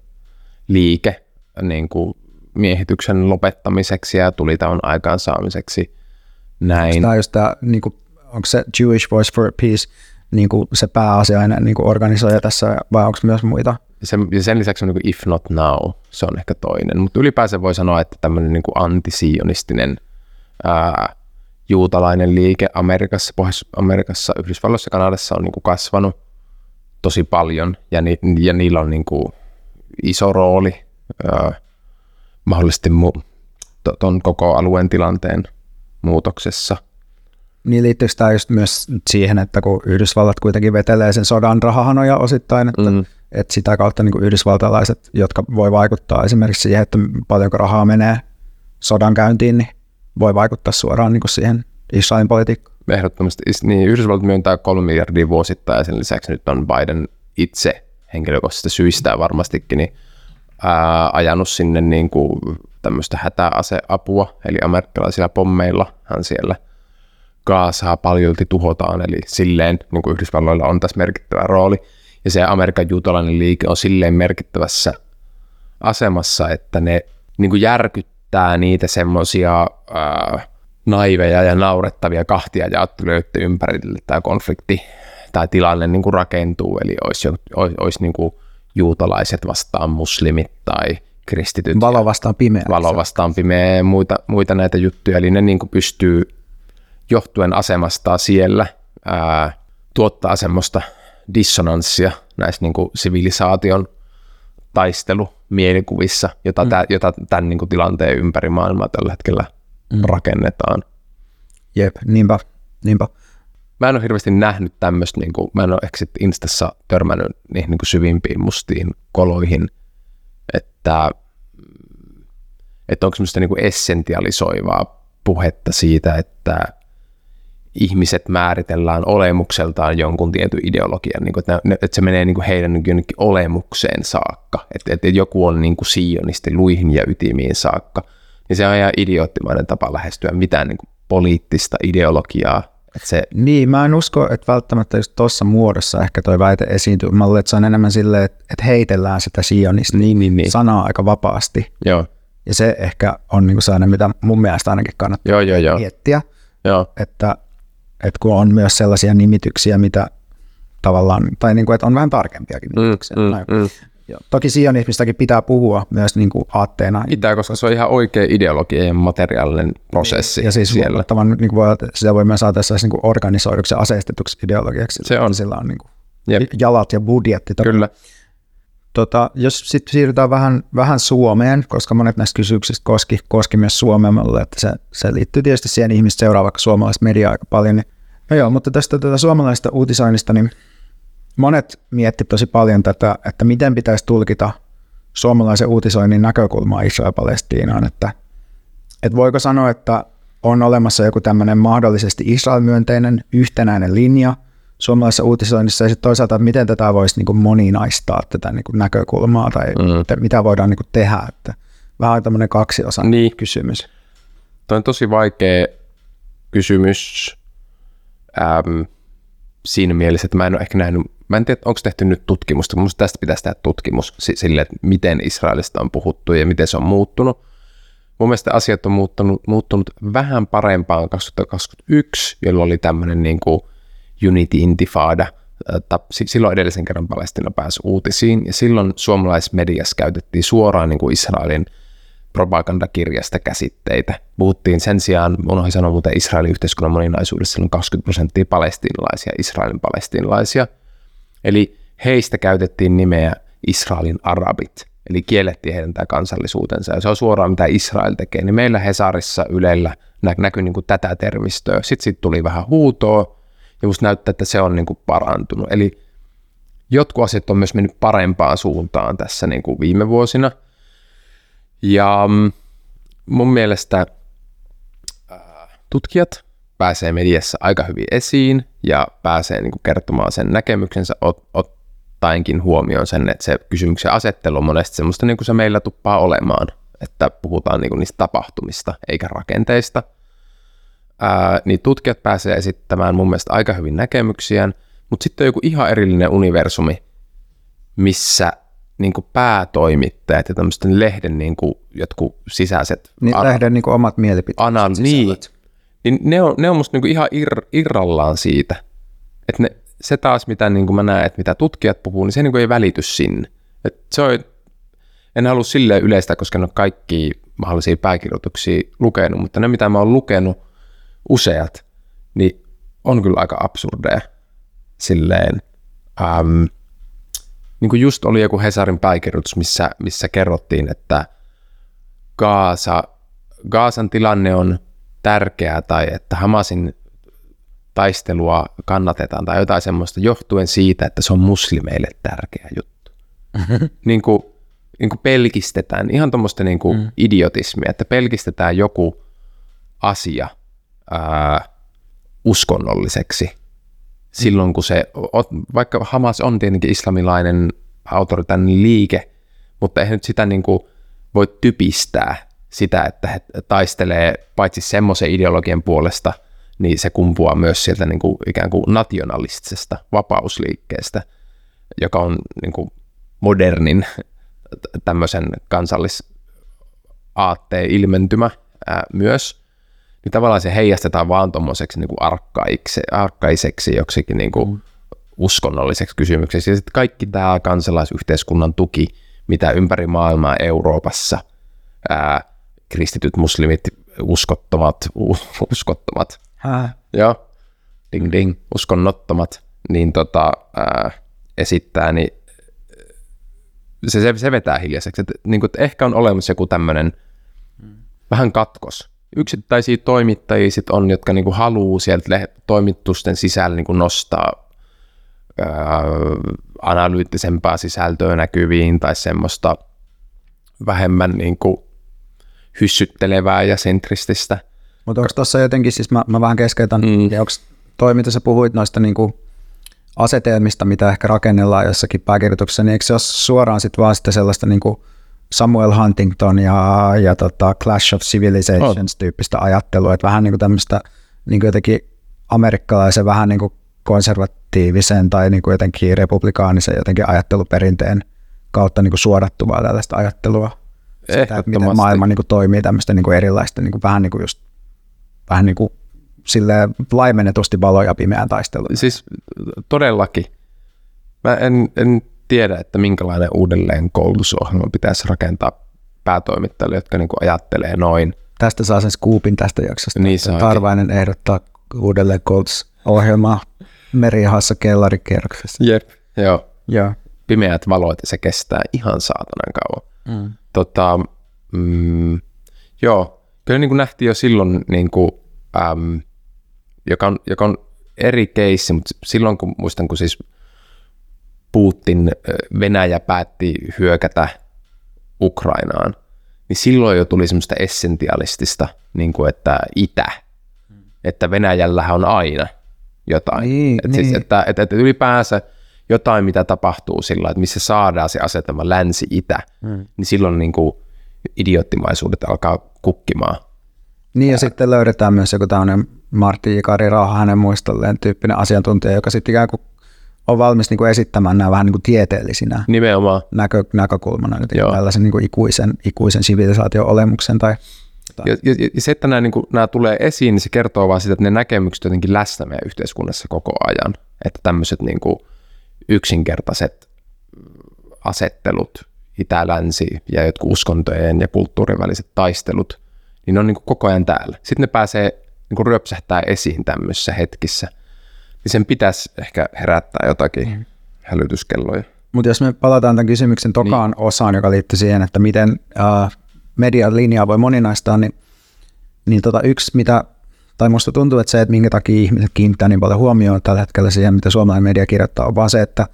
liike niin kuin miehityksen lopettamiseksi ja tulitauon aikaansaamiseksi. Näin. Tämä just tämä, niin kuin, onko se Jewish Voice for Peace niin kuin se pääasiainen niin kuin organisoija tässä vai onko myös muita? Sen, ja sen lisäksi on niin kuin If Not Now, se on ehkä toinen. Mutta ylipäänsä voi sanoa, että tämmöinen niin antisionistinen ää, juutalainen liike Amerikassa, Pohjois-Amerikassa, Yhdysvalloissa ja Kanadassa on niin kuin kasvanut tosi paljon ja, ni, ja niillä on niin kuin iso rooli ää, mahdollisesti mu- tuon koko alueen tilanteen muutoksessa. Niin liittyykö tämä just myös siihen, että kun Yhdysvallat kuitenkin vetelee sen sodan rahahanoja osittain, että, mm. että sitä kautta niin kuin yhdysvaltalaiset, jotka voi vaikuttaa esimerkiksi siihen, että paljonko rahaa menee sodan käyntiin, niin voi vaikuttaa suoraan niin kuin siihen Israelin politiikkaan. Ehdottomasti. Niin, Yhdysvallat myöntää kolme miljardia vuosittain ja sen lisäksi nyt on Biden itse henkilökohtaisista syistä varmastikin niin, ää, ajanut sinne niin kuin tämmöistä hätäaseapua, eli amerikkalaisilla pommeilla hän siellä Gaasaa paljolti tuhotaan, eli silleen niin kuin Yhdysvalloilla on tässä merkittävä rooli. Ja se Amerikan juutalainen liike on silleen merkittävässä asemassa, että ne niin kuin järkyttää niitä semmoisia naiveja ja naurettavia kahtia jaottulijoiden ympärille tämä konflikti tai tilanne niin kuin rakentuu, eli olisi, olisi, olisi niin kuin juutalaiset vastaan muslimit tai kristityt. Valo vastaan pimeä. Valo vastaan pimeä ja muita, muita näitä juttuja, eli ne niin kuin pystyy johtuen asemastaan siellä ää, tuottaa semmoista dissonanssia näissä niin kuin sivilisaation taistelu mielikuvissa, jota, mm. tä, jota tämän niin kuin tilanteen ympäri maailmaa tällä hetkellä mm. rakennetaan. Jep, niinpä, niinpä. Mä en ole hirveästi nähnyt tämmöistä, niin kuin, mä en ole ehkä sitten Instassa törmännyt niihin niin kuin syvimpiin mustiin koloihin, että, että onko semmoista niin kuin essentialisoivaa puhetta siitä, että ihmiset määritellään olemukseltaan jonkun tietyn ideologian, niin kuin, että, ne, että se menee niin kuin heidän jonnekin olemukseen saakka, että, että joku on niin kuin sionisti luihin ja ytimiin saakka, niin se on ihan idioottimainen tapa lähestyä mitään niin kuin poliittista ideologiaa. Että se... Niin, mä en usko, että välttämättä just tuossa muodossa ehkä toi väite esiintyy. Mä luulen, että se on enemmän silleen, että heitellään sitä sionista niin, niin, niin. sanaa aika vapaasti. Joo. Ja se ehkä on niin kuin sellainen, mitä mun mielestä ainakin kannattaa joo, joo, joo. miettiä. Joo. Että että kun on myös sellaisia nimityksiä, mitä tavallaan, tai niin kuin, että on vähän tarkempiakin mm, nimityksiä. Mm, mm, mm. Joo. Toki sionismistakin pitää puhua myös niin kuin aatteena. Pitää, koska se on ihan oikea ideologia ja materiaalinen prosessi Ja siis siellä. Tavan, niin kuin voi, sitä voi myös ajatella niin kuin organisoiduksi ja aseistetuksi ideologiaksi. Se on. Sillä on niin kuin jalat ja budjetti. Kyllä. Tota, jos sitten siirrytään vähän, vähän Suomeen, koska monet näistä kysymyksistä koski, koski myös mulle, että se, se liittyy tietysti siihen ihmiset seuraa vaikka suomalaista mediaa aika paljon, niin No joo, mutta tästä tätä suomalaista uutisoinnista, niin monet mietti tosi paljon tätä, että miten pitäisi tulkita suomalaisen uutisoinnin näkökulmaa Israel-Palestiinaan, että, että voiko sanoa, että on olemassa joku tämmöinen mahdollisesti Israel-myönteinen yhtenäinen linja suomalaisessa uutisoinnissa ja sitten toisaalta, että miten tätä voisi niin kuin moninaistaa tätä niin kuin näkökulmaa tai mm. mitä voidaan niin kuin tehdä, että vähän tämmöinen kaksiosa niin. kysymys. Tämä on tosi vaikea kysymys äm, siinä mielessä, että mä en ole ehkä nähnyt, mä en tiedä, onko tehty nyt tutkimusta, mutta tästä pitäisi tehdä tutkimus sille, että miten Israelista on puhuttu ja miten se on muuttunut. Mun mielestä asiat on muuttunut, muuttunut vähän parempaan 2021, jolloin oli tämmöinen niin kuin Unity Intifada, silloin edellisen kerran Palestina pääsi uutisiin, ja silloin suomalaismediassa käytettiin suoraan niin kuin Israelin propagandakirjasta käsitteitä. Puhuttiin sen sijaan, unohdin sanoa muuten Israelin yhteiskunnan moninaisuudessa, on 20 prosenttia palestiinalaisia, Israelin palestiinalaisia. Eli heistä käytettiin nimeä Israelin arabit, eli kiellettiin heidän tämä kansallisuutensa, ja se on suoraan mitä Israel tekee. Niin meillä Hesarissa Ylellä nä- näkyy niin kuin tätä termistöä. Sitten siitä tuli vähän huutoa, ja musta näyttää, että se on niin kuin parantunut. Eli jotkut asiat on myös mennyt parempaan suuntaan tässä niin kuin viime vuosina – ja mm, mun mielestä tutkijat pääsee mediassa aika hyvin esiin ja pääsee niin kuin kertomaan sen näkemyksensä ottaenkin huomioon sen, että se kysymyksen asettelu on monesti semmoista niin kuin se meillä tuppaa olemaan, että puhutaan niin kuin niistä tapahtumista eikä rakenteista. Ää, niin tutkijat pääsee esittämään mun mielestä aika hyvin näkemyksiään, mutta sitten on joku ihan erillinen universumi, missä niin kuin päätoimittajat ja tämmöisten lehden niin kuin jotkut sisäiset... Niin, ana- lehden niin kuin omat mielipiteet. Anal- niin, niin ne on, ne on musta niin kuin ihan ir, irrallaan siitä. Että ne, se taas, mitä niin kuin mä näen, että mitä tutkijat puhuu, niin se niin kuin ei välity sinne. Et se on, en halua silleen yleistä, koska en ole kaikki mahdollisia pääkirjoituksia lukenut, mutta ne, mitä mä oon lukenut, useat, niin on kyllä aika absurdeja silleen. Ähm, niin kuin just oli joku Hesarin pääkirjoitus, missä, missä kerrottiin, että Gaasa, Gaasan tilanne on tärkeä tai että Hamasin taistelua kannatetaan tai jotain semmoista johtuen siitä, että se on muslimeille tärkeä juttu. niin kuin, niin kuin pelkistetään, ihan tuommoista niin kuin mm. idiotismia, että pelkistetään joku asia ää, uskonnolliseksi silloin, kun se, vaikka Hamas on tietenkin islamilainen autoritäärinen liike, mutta eihän nyt sitä niin kuin voi typistää sitä, että he taistelee paitsi semmoisen ideologian puolesta, niin se kumpuaa myös sieltä niin kuin ikään kuin nationalistisesta vapausliikkeestä, joka on niin kuin modernin tämmöisen kansallisaatteen ilmentymä ää, myös, niin tavallaan se heijastetaan vaan tuommoiseksi niin arkkaiseksi joksikin niin kuin mm. uskonnolliseksi kysymykseksi. Ja sitten kaikki tämä kansalaisyhteiskunnan tuki, mitä ympäri maailmaa Euroopassa ää, kristityt, muslimit, uskottomat, uskottomat, Hää? joo, ding ding, uskonnottomat, niin tota, ää, esittää, niin se, se, se vetää hiljaiseksi. Et, niin kuin, ehkä on olemassa joku tämmöinen mm. vähän katkos. Yksittäisiä toimittajia sit on, jotka niin kuin haluaa sieltä toimitusten sisällä niin kuin nostaa ää, analyyttisempaa sisältöä näkyviin tai semmoista vähemmän niin kuin hyssyttelevää ja sentrististä. Mutta onko tuossa jotenkin, siis mä, mä vähän keskeytän, mm. ja onko toi, mitä sä puhuit noista niin kuin asetelmista, mitä ehkä rakennellaan jossakin pääkirjoituksessa, niin eikö se ole suoraan sitten vaan sitten sellaista niin kuin Samuel Huntington ja, ja tota Clash of Civilizations-tyyppistä ajattelua, että vähän niin kuin tämmöistä niin kuin jotenkin amerikkalaisen vähän niin kuin konservatiivisen tai niin kuin jotenkin republikaanisen jotenkin ajatteluperinteen kautta niin kuin suodattuvaa tällaista ajattelua. Sitä, että miten maailma niin kuin toimii tämmöistä niin kuin erilaista, niin kuin vähän niin kuin just vähän niin kuin sille laimennetusti valo- ja pimeään taisteluun. Siis todellakin. Mä en, en tiedä, että minkälainen uudelleen koulutusohjelma pitäisi rakentaa päätoimittajille, jotka niin kuin ajattelee noin. Tästä saa sen skuupin tästä jaksosta. Niin saakin. Tarvainen ehdottaa uudelleen koulutusohjelmaa merihassa kellarikerroksessa. Jep, joo. Joo. Pimeät valot ja se kestää ihan saatanan kauan. Mm. Tota, mm, joo, kyllä niin kuin nähtiin jo silloin, niin kuin, äm, joka, on, joka on eri keissi, mutta silloin kun muistan, kun siis Putin, Venäjä päätti hyökätä Ukrainaan, niin silloin jo tuli semmoista essentialistista, niin kuin että itä, että Venäjällähän on aina jotain. Niin, että, siis, niin. että, että, että ylipäänsä jotain, mitä tapahtuu sillä, että missä saadaan se asetelma länsi-itä, hmm. niin silloin niin kuin idioottimaisuudet alkaa kukkimaan. Niin ja Ää... sitten löydetään myös joku tämmöinen Martti Jikari Rauha hänen muistolleen tyyppinen asiantuntija, joka sitten ikään kuin on valmis niin kuin esittämään nämä vähän niin kuin tieteellisinä Nimenomaan. Näkö, näkökulmana nyt tällaisen niin kuin ikuisen, ikuisen sivilisaatio-olemuksen tai ja, ja, ja se, että nämä, niin kuin, nämä tulee esiin, niin se kertoo vaan sitä, että ne näkemykset jotenkin läsnä meidän yhteiskunnassa koko ajan. Että tämmöiset niin kuin, yksinkertaiset asettelut, itä-länsi ja jotkut uskontojen ja kulttuurin väliset taistelut, niin ne on niin kuin koko ajan täällä. Sitten ne pääsee niin kuin ryöpsähtää esiin tämmöisissä hetkissä. Niin sen pitäisi ehkä herättää jotakin mm. hälytyskelloja. Mutta jos me palataan tämän kysymyksen tokaan niin. osaan, joka liittyy siihen, että miten uh, median linjaa voi moninaistaa, niin, niin tota yksi, mitä, tai musta tuntuu, että se, että minkä takia ihmiset kiinnittää niin paljon huomioon tällä hetkellä siihen, mitä suomalainen media kirjoittaa, on vaan se, että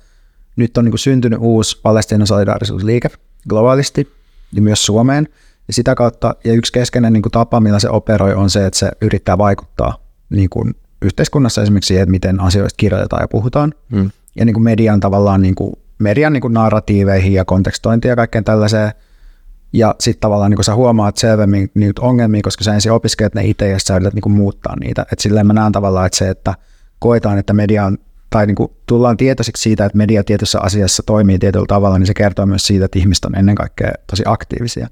nyt on niin kuin syntynyt uusi Palestiinan solidaarisuusliike globaalisti ja myös Suomeen, ja sitä kautta, ja yksi keskeinen niin kuin tapa, millä se operoi, on se, että se yrittää vaikuttaa niin kuin yhteiskunnassa esimerkiksi siihen, että miten asioista kirjoitetaan ja puhutaan. Mm. Ja niin kuin median tavallaan, niin kuin, median niin kuin narratiiveihin ja kontekstointiin ja kaikkeen tällaiseen. Ja sitten tavallaan niin kuin sä huomaat selvemmin niitä ongelmia, koska sä ensin opiskelet ne itse ja sä yrität niin muuttaa niitä. Et silleen mä näen tavallaan, että se, että koetaan, että media on, tai niin tullaan tietoisiksi siitä, että media tietyssä asiassa toimii tietyllä tavalla, niin se kertoo myös siitä, että ihmiset on ennen kaikkea tosi aktiivisia.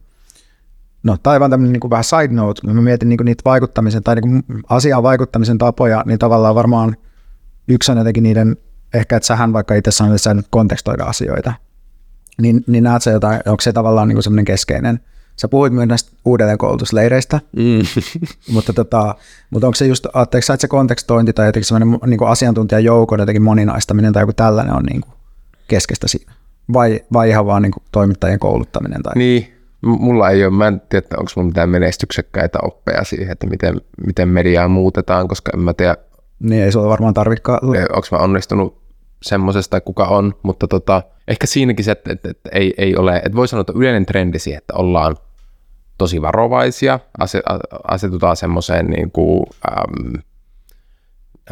No, tai vaan tämmöinen niin vähän side note, kun mä mietin niin niitä vaikuttamisen tai niin asiaan vaikuttamisen tapoja, niin tavallaan varmaan yksi on jotenkin niiden, ehkä että sähän vaikka itse sanoit, että sä nyt kontekstoida asioita, niin, niin näet sä jotain, onko se tavallaan niin semmoinen keskeinen, Sä puhuit myös näistä uudelleenkoulutusleireistä, mm. mutta, tota, mutta onko se just, ajatteliko sä, että se kontekstointi tai jotenkin semmoinen niin asiantuntijajoukon jotenkin moninaistaminen tai joku tällainen on niin kuin keskeistä siinä? Vai, vai ihan vaan niin kuin toimittajien kouluttaminen? Tai? Niin, mulla ei ole, mä en tiedä, onko mulla mitään menestyksekkäitä oppeja siihen, että miten, miten mediaa muutetaan, koska en mä tiedä. Niin ei ole varmaan tarvikaan. Onko mä onnistunut semmoisesta, kuka on, mutta tota, ehkä siinäkin se, että, että, että ei, ei ole, että voi sanoa, että yleinen trendi siihen, että ollaan tosi varovaisia, asetutaan semmoiseen niin kuin, äm,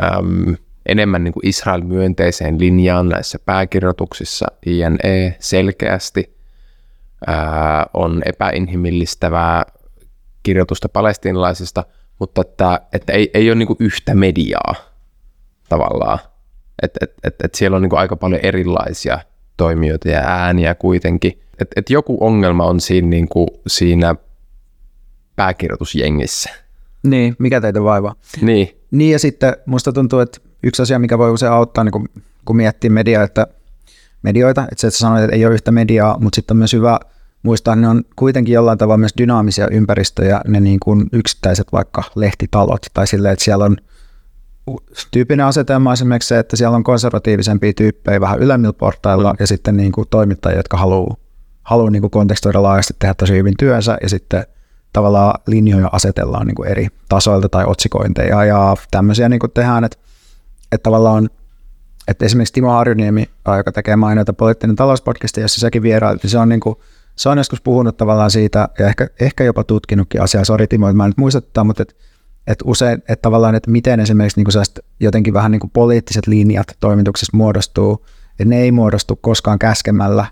äm, enemmän niin kuin Israel-myönteiseen linjaan näissä pääkirjoituksissa, INE selkeästi, ää, on epäinhimillistävää kirjoitusta palestiinalaisista, mutta että, että ei, ei ole niin kuin yhtä mediaa tavallaan. Että et, et, et siellä on niin kuin aika paljon erilaisia toimijoita ja ääniä kuitenkin. Että et joku ongelma on siinä, niin kuin, siinä pääkirjoitusjengissä. Niin, mikä teitä vaivaa. Niin. Niin ja sitten musta tuntuu, että yksi asia, mikä voi usein auttaa, niin kun, kun miettii media, että medioita, että se, että sanoit, että ei ole yhtä mediaa, mutta sitten on myös hyvä muistaa, että ne on kuitenkin jollain tavalla myös dynaamisia ympäristöjä, ne niin kuin yksittäiset vaikka lehtitalot, tai silleen, että siellä on tyypinen asetelma esimerkiksi se, että siellä on konservatiivisempia tyyppejä vähän ylemmillä portailla, ja sitten niin kuin toimittajia, jotka haluaa haluaa niin kuin kontekstoida laajasti, tehdä tosi hyvin työnsä, ja sitten tavallaan linjoja asetellaan niin kuin eri tasoilta tai otsikointeja, ja tämmöisiä niin kuin tehdään, että, että tavallaan että esimerkiksi Timo Harjuniemi, joka tekee mainita poliittinen talouspodcast, jossa sekin vierailit, niin se on, niin kuin, se on joskus puhunut tavallaan siitä, ja ehkä, ehkä jopa tutkinutkin asiaa, sori Timo, että mä en nyt muistuttaa, mutta että että usein, että tavallaan, että miten esimerkiksi niin kuin jotenkin vähän niin kuin poliittiset linjat toimituksessa muodostuu, että ne ei muodostu koskaan käskemällä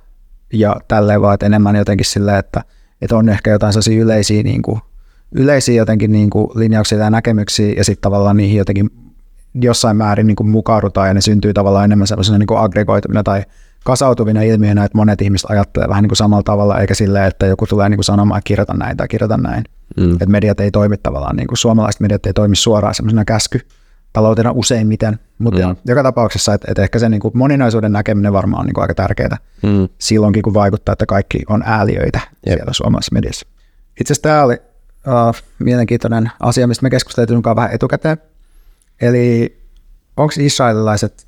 ja tälleen vaan, että enemmän jotenkin silleen, että, että on ehkä jotain sellaisia yleisiä, niin kuin, yleisiä jotenkin niin kuin linjauksia tai näkemyksiä ja sitten tavallaan niihin jotenkin jossain määrin niin kuin mukaudutaan ja ne syntyy tavallaan enemmän sellaisena niin kuin tai kasautuvina ilmiönä, että monet ihmiset ajattelee vähän niin kuin samalla tavalla, eikä silleen, että joku tulee niin kuin sanomaan, että kirjoita näin tai kirjoita näin. Mm. Että mediat ei toimi tavallaan, niin kuin suomalaiset mediat ei toimi suoraan semmoisena käsky taloutena useimmiten, mutta mm. joka tapauksessa, että, että ehkä se niin kuin moninaisuuden näkeminen varmaan on niin kuin aika tärkeää mm. silloinkin, kun vaikuttaa, että kaikki on ääliöitä Jep. siellä suomalaisessa mediassa. Itse asiassa tämä oli uh, mielenkiintoinen asia, mistä me keskusteltiin vähän etukäteen. Eli onko israelilaiset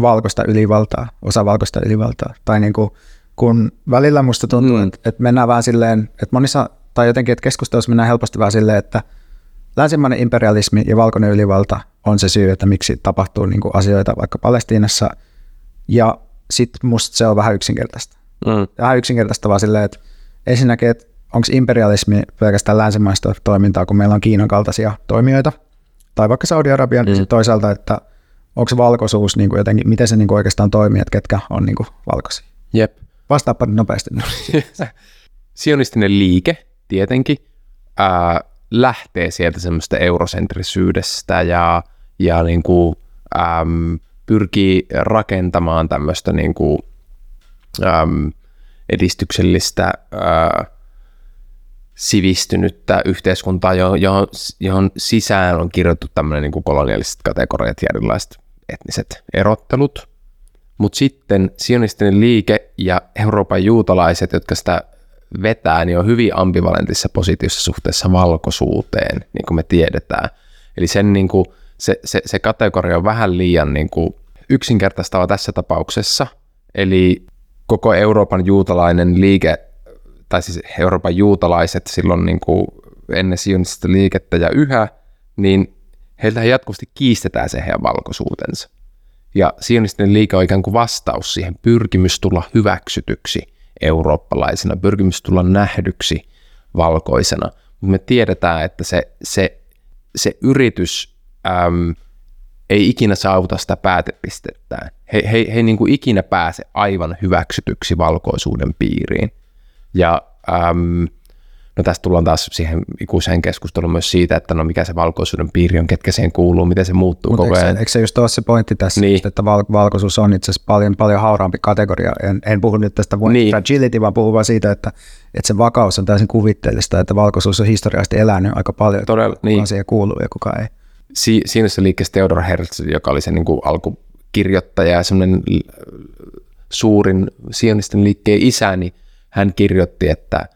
valkoista ylivaltaa, osa valkoista ylivaltaa? Tai niin kuin, kun välillä musta tuntuu, mm. että, että mennään vähän silleen, että monissa, tai jotenkin, että keskustelussa mennään helposti vähän silleen, että länsimainen imperialismi ja valkoinen ylivalta on se syy, että miksi tapahtuu niin kuin asioita vaikka Palestiinassa. Ja sitten musta se on vähän yksinkertaista. Mm. Vähän yksinkertaista vaan silleen, että ensinnäkin, että onko imperialismi pelkästään länsimaista toimintaa, kun meillä on Kiinan kaltaisia toimijoita, tai vaikka Saudi-Arabian, mm. toisaalta, että onko se valkoisuus niin kuin jotenkin, miten se niin kuin oikeastaan toimii, että ketkä on niin kuin valkoisia. Jep. Vastaapa nopeasti. Sionistinen liike, tietenkin, ää, lähtee sieltä semmoista eurosentrisyydestä ja, ja niin kuin, äm, pyrkii rakentamaan tämmöistä niin kuin, äm, edistyksellistä ää, sivistynyttä yhteiskuntaa, johon, johon sisään on kirjoittu tämmöinen niin kuin kolonialiset kategoriat ja erilaiset etniset erottelut. Mutta sitten sionistinen liike ja Euroopan juutalaiset, jotka sitä vetää, niin on hyvin ambivalentissa positiossa suhteessa valkoisuuteen, niin kuin me tiedetään. Eli sen, niin kuin, se, se, se kategoria on vähän liian niin kuin, yksinkertaistava tässä tapauksessa. Eli koko Euroopan juutalainen liike tai siis Euroopan juutalaiset silloin niin kuin ennen sionistista liikettä ja yhä, niin heiltä jatkuvasti kiistetään se heidän valkoisuutensa. Ja sionistinen liike on ikään kuin vastaus siihen pyrkimys tulla hyväksytyksi eurooppalaisena, pyrkimys tulla nähdyksi valkoisena. Mutta me tiedetään, että se, se, se yritys äm, ei ikinä saavuta sitä päätepistettään. He, he, he ei niin kuin ikinä pääse aivan hyväksytyksi valkoisuuden piiriin. Ja äm, no tästä tullaan taas siihen ikuiseen keskusteluun myös siitä, että no mikä se valkoisuuden piiri on, ketkä siihen kuuluu, miten se muuttuu Mut koko ajan. Eikö se just ole se pointti tässä, niin. just, että val- valkoisuus on itse asiassa paljon, paljon hauraampi kategoria. En, en puhu nyt tästä niin. fragility, vaan puhun vaan siitä, että, että se vakaus on täysin kuvitteellista, että valkoisuus on historiallisesti elänyt aika paljon, Todella, niin. kuka siihen kuuluu ja kuka ei. Si- siinä se liikkeessä Theodor Herzl, joka oli se niin kuin alkukirjoittaja ja semmoinen suurin sionisten liikkeen isä, niin hän kirjoitti, että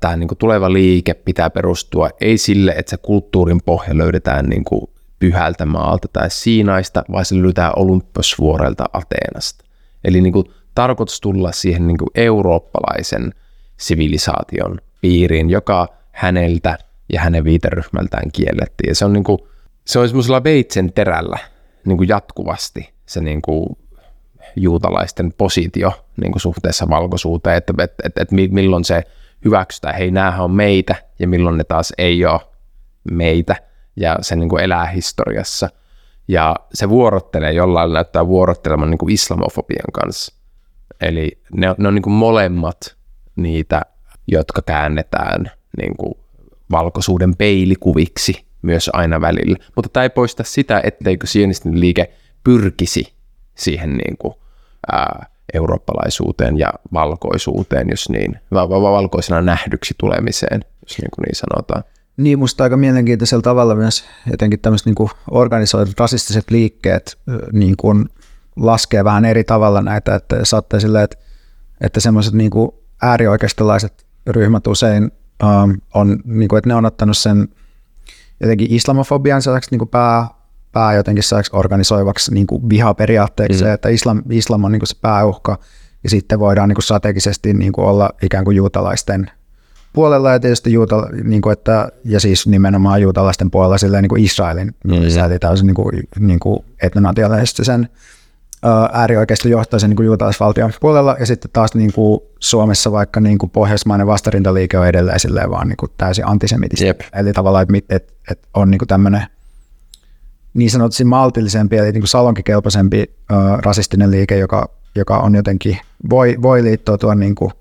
tämä niin tuleva liike pitää perustua ei sille, että se kulttuurin pohja löydetään niin kuin pyhältä maalta tai Siinaista, vaan se löydetään Olymposvuorelta Ateenasta. Eli niin kuin tarkoitus tulla siihen niin kuin eurooppalaisen sivilisaation piiriin, joka häneltä ja hänen viiteryhmältään kiellettiin. Ja se on, niin kuin, se on semmoisella veitsen terällä niin kuin jatkuvasti se niin kuin juutalaisten positio niin kuin suhteessa valkoisuuteen, että et, et, et milloin se hyväksytään, hei näähän on meitä ja milloin ne taas ei ole meitä ja se niin kuin elää historiassa. Ja se vuorottelee jollain näyttää vuorottelemaan niin kuin islamofobian kanssa. Eli ne, ne on niin kuin molemmat niitä, jotka käännetään niin kuin valkoisuuden peilikuviksi myös aina välillä. Mutta tämä ei poista sitä, etteikö sionistin liike pyrkisi siihen niin kuin, ää, eurooppalaisuuteen ja valkoisuuteen, jos niin, valkoisena nähdyksi tulemiseen, jos niin, kuin niin sanotaan. Niin, musta aika mielenkiintoisella tavalla myös jotenkin tämmöiset niin organisoidut rasistiset liikkeet niin kuin laskee vähän eri tavalla näitä, että saattaa silleen, että, että semmoiset niin äärioikeistolaiset ryhmät usein um, on, niin kuin, että ne on ottanut sen jotenkin islamofobian sellaiseksi niin pää, pää jotenkin sellaiseksi organisoivaksi niin kuin vihaperiaatteeksi, mm. että islam, islam on niin kuin se pääuhka, ja sitten voidaan niin kuin strategisesti niin kuin olla ikään kuin juutalaisten puolella ja tietysti juuta, niin kuin että, ja siis nimenomaan juutalaisten puolella silleen niin kuin Israelin mm. sääti täysin niin kuin, niin kuin etnonationalistisen äärioikeiston johtaisen niin juutalaisvaltion puolella, ja sitten taas niin kuin Suomessa vaikka niin kuin pohjoismainen vastarintaliike on edelleen silleen vaan niin kuin täysin antisemitistä. Yep. Eli tavallaan, että et, et on niin tämmöinen niin sanotusti maltillisempi, eli niin salonkikelpoisempi uh, rasistinen liike, joka, joka on jotenkin, voi, voi liittoutua niin kuin,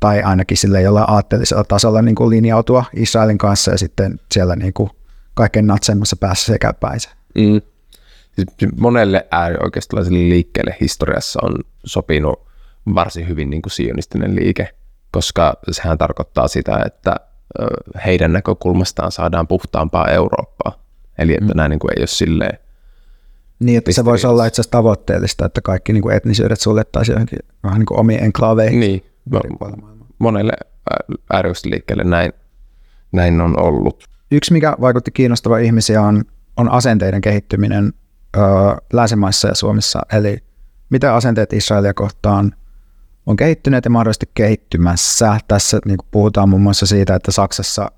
tai ainakin sille jollain aatteellisella tasolla niin kuin linjautua Israelin kanssa ja sitten siellä niin kuin kaikkein natseimmassa päässä sekä päinsä. Mm siis monelle äärioikeistolaiselle liikkeelle historiassa on sopinut varsin hyvin niin kuin sionistinen liike, koska sehän tarkoittaa sitä, että heidän näkökulmastaan saadaan puhtaampaa Eurooppaa. Eli että mm. nämä niin kuin ei ole silleen niin, että se voisi olla itse asiassa tavoitteellista, että kaikki niin kuin etnisyydet suljettaisiin johonkin vähän niin kuin omiin enklaveihin. Niin, monelle äärioikeistoliikkeelle näin, näin on ollut. Yksi, mikä vaikutti kiinnostava ihmisiä, on, on asenteiden kehittyminen länsimaissa ja Suomessa, eli miten asenteet Israelia kohtaan on kehittyneet ja mahdollisesti kehittymässä. Tässä niin puhutaan muun muassa siitä, että Saksassa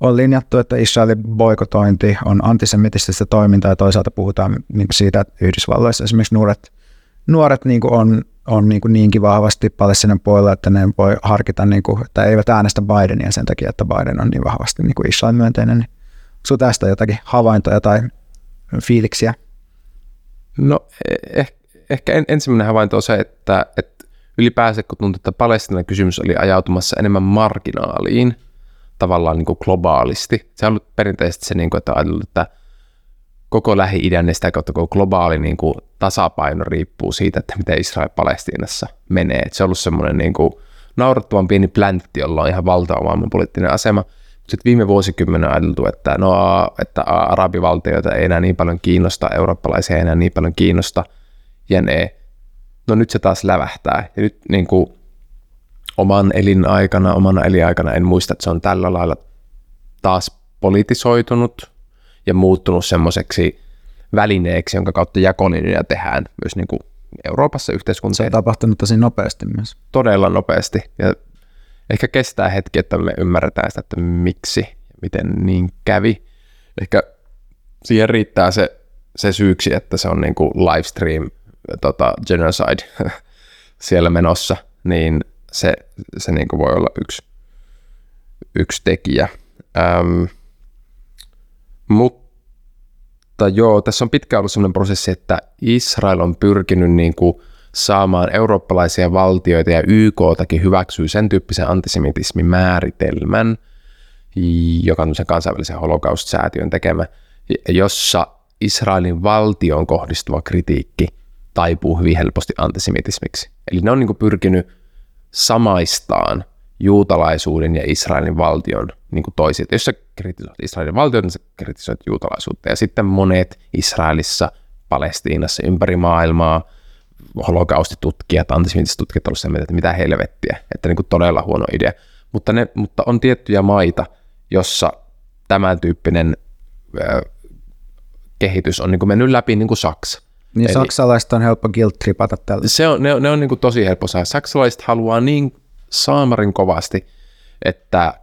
on linjattu, että Israelin boikotointi on antisemitististä toimintaa ja toisaalta puhutaan niin siitä, että Yhdysvalloissa esimerkiksi nuoret, nuoret niin on, on niin kuin niinkin vahvasti Palestinan puolella, että ne voi harkita, niin kuin, että eivät äänestä Bidenia sen takia, että Biden on niin vahvasti niin kuin Israel myönteinen. Niin onko tästä jotakin havaintoja tai fiiliksiä? No eh, ehkä en, ensimmäinen havainto on se, että, että ylipäänsä kun tuntuu, että Palestinan kysymys oli ajautumassa enemmän marginaaliin tavallaan niin kuin globaalisti. Se on ollut perinteisesti se, niin kuin, että ajatellut, että koko Lähi-idän ja sitä kautta koko globaali niin kuin, tasapaino riippuu siitä, että miten Israel Palestiinassa menee. Et se on ollut semmoinen niin kuin, naurettavan pieni pläntti, jolla on ihan valtava maailman poliittinen asema – sitten viime vuosikymmenen ajateltu, että, no, että arabivaltioita ei enää niin paljon kiinnosta, eurooppalaisia ei enää niin paljon kiinnosta, jne. No nyt se taas lävähtää. Ja nyt niin kuin, oman elinaikana, omana elinaikana en muista, että se on tällä lailla taas politisoitunut ja muuttunut semmoiseksi välineeksi, jonka kautta jakolinjoja tehdään myös niin kuin Euroopassa yhteiskuntaan. Se on tapahtunut tosi nopeasti myös. Todella nopeasti. Ja ehkä kestää hetki, että me ymmärretään sitä, että miksi ja miten niin kävi. Ehkä siihen riittää se, se syyksi, että se on niin kuin livestream tota, genocide siellä menossa, niin se, se niin kuin voi olla yksi, yksi tekijä. Ähm, mutta joo, tässä on pitkään ollut sellainen prosessi, että Israel on pyrkinyt niin kuin saamaan eurooppalaisia valtioita ja YKtakin hyväksyy sen tyyppisen antisemitismin määritelmän, joka on sen kansainvälisen holocaust-säätiön tekemä, jossa Israelin valtion kohdistuva kritiikki taipuu hyvin helposti antisemitismiksi. Eli ne on niin pyrkinyt samaistaan juutalaisuuden ja Israelin valtion niin kuin toiset. Jos sä kritisoit Israelin valtiota, niin sä kritisoit juutalaisuutta. Ja sitten monet Israelissa, Palestiinassa, ympäri maailmaa – holokaustitutkijat, antisemitistitutkijat olleet sen että mitä helvettiä, että niin kuin todella huono idea. Mutta, ne, mutta on tiettyjä maita, jossa tämän tyyppinen ö, kehitys on niin kuin mennyt läpi niin kuin Saksa. Niin Eli, saksalaiset on helppo guilt tripata tällä. Se on, ne, ne on niin kuin tosi helppo saada. Saksalaiset haluaa niin saamarin kovasti, että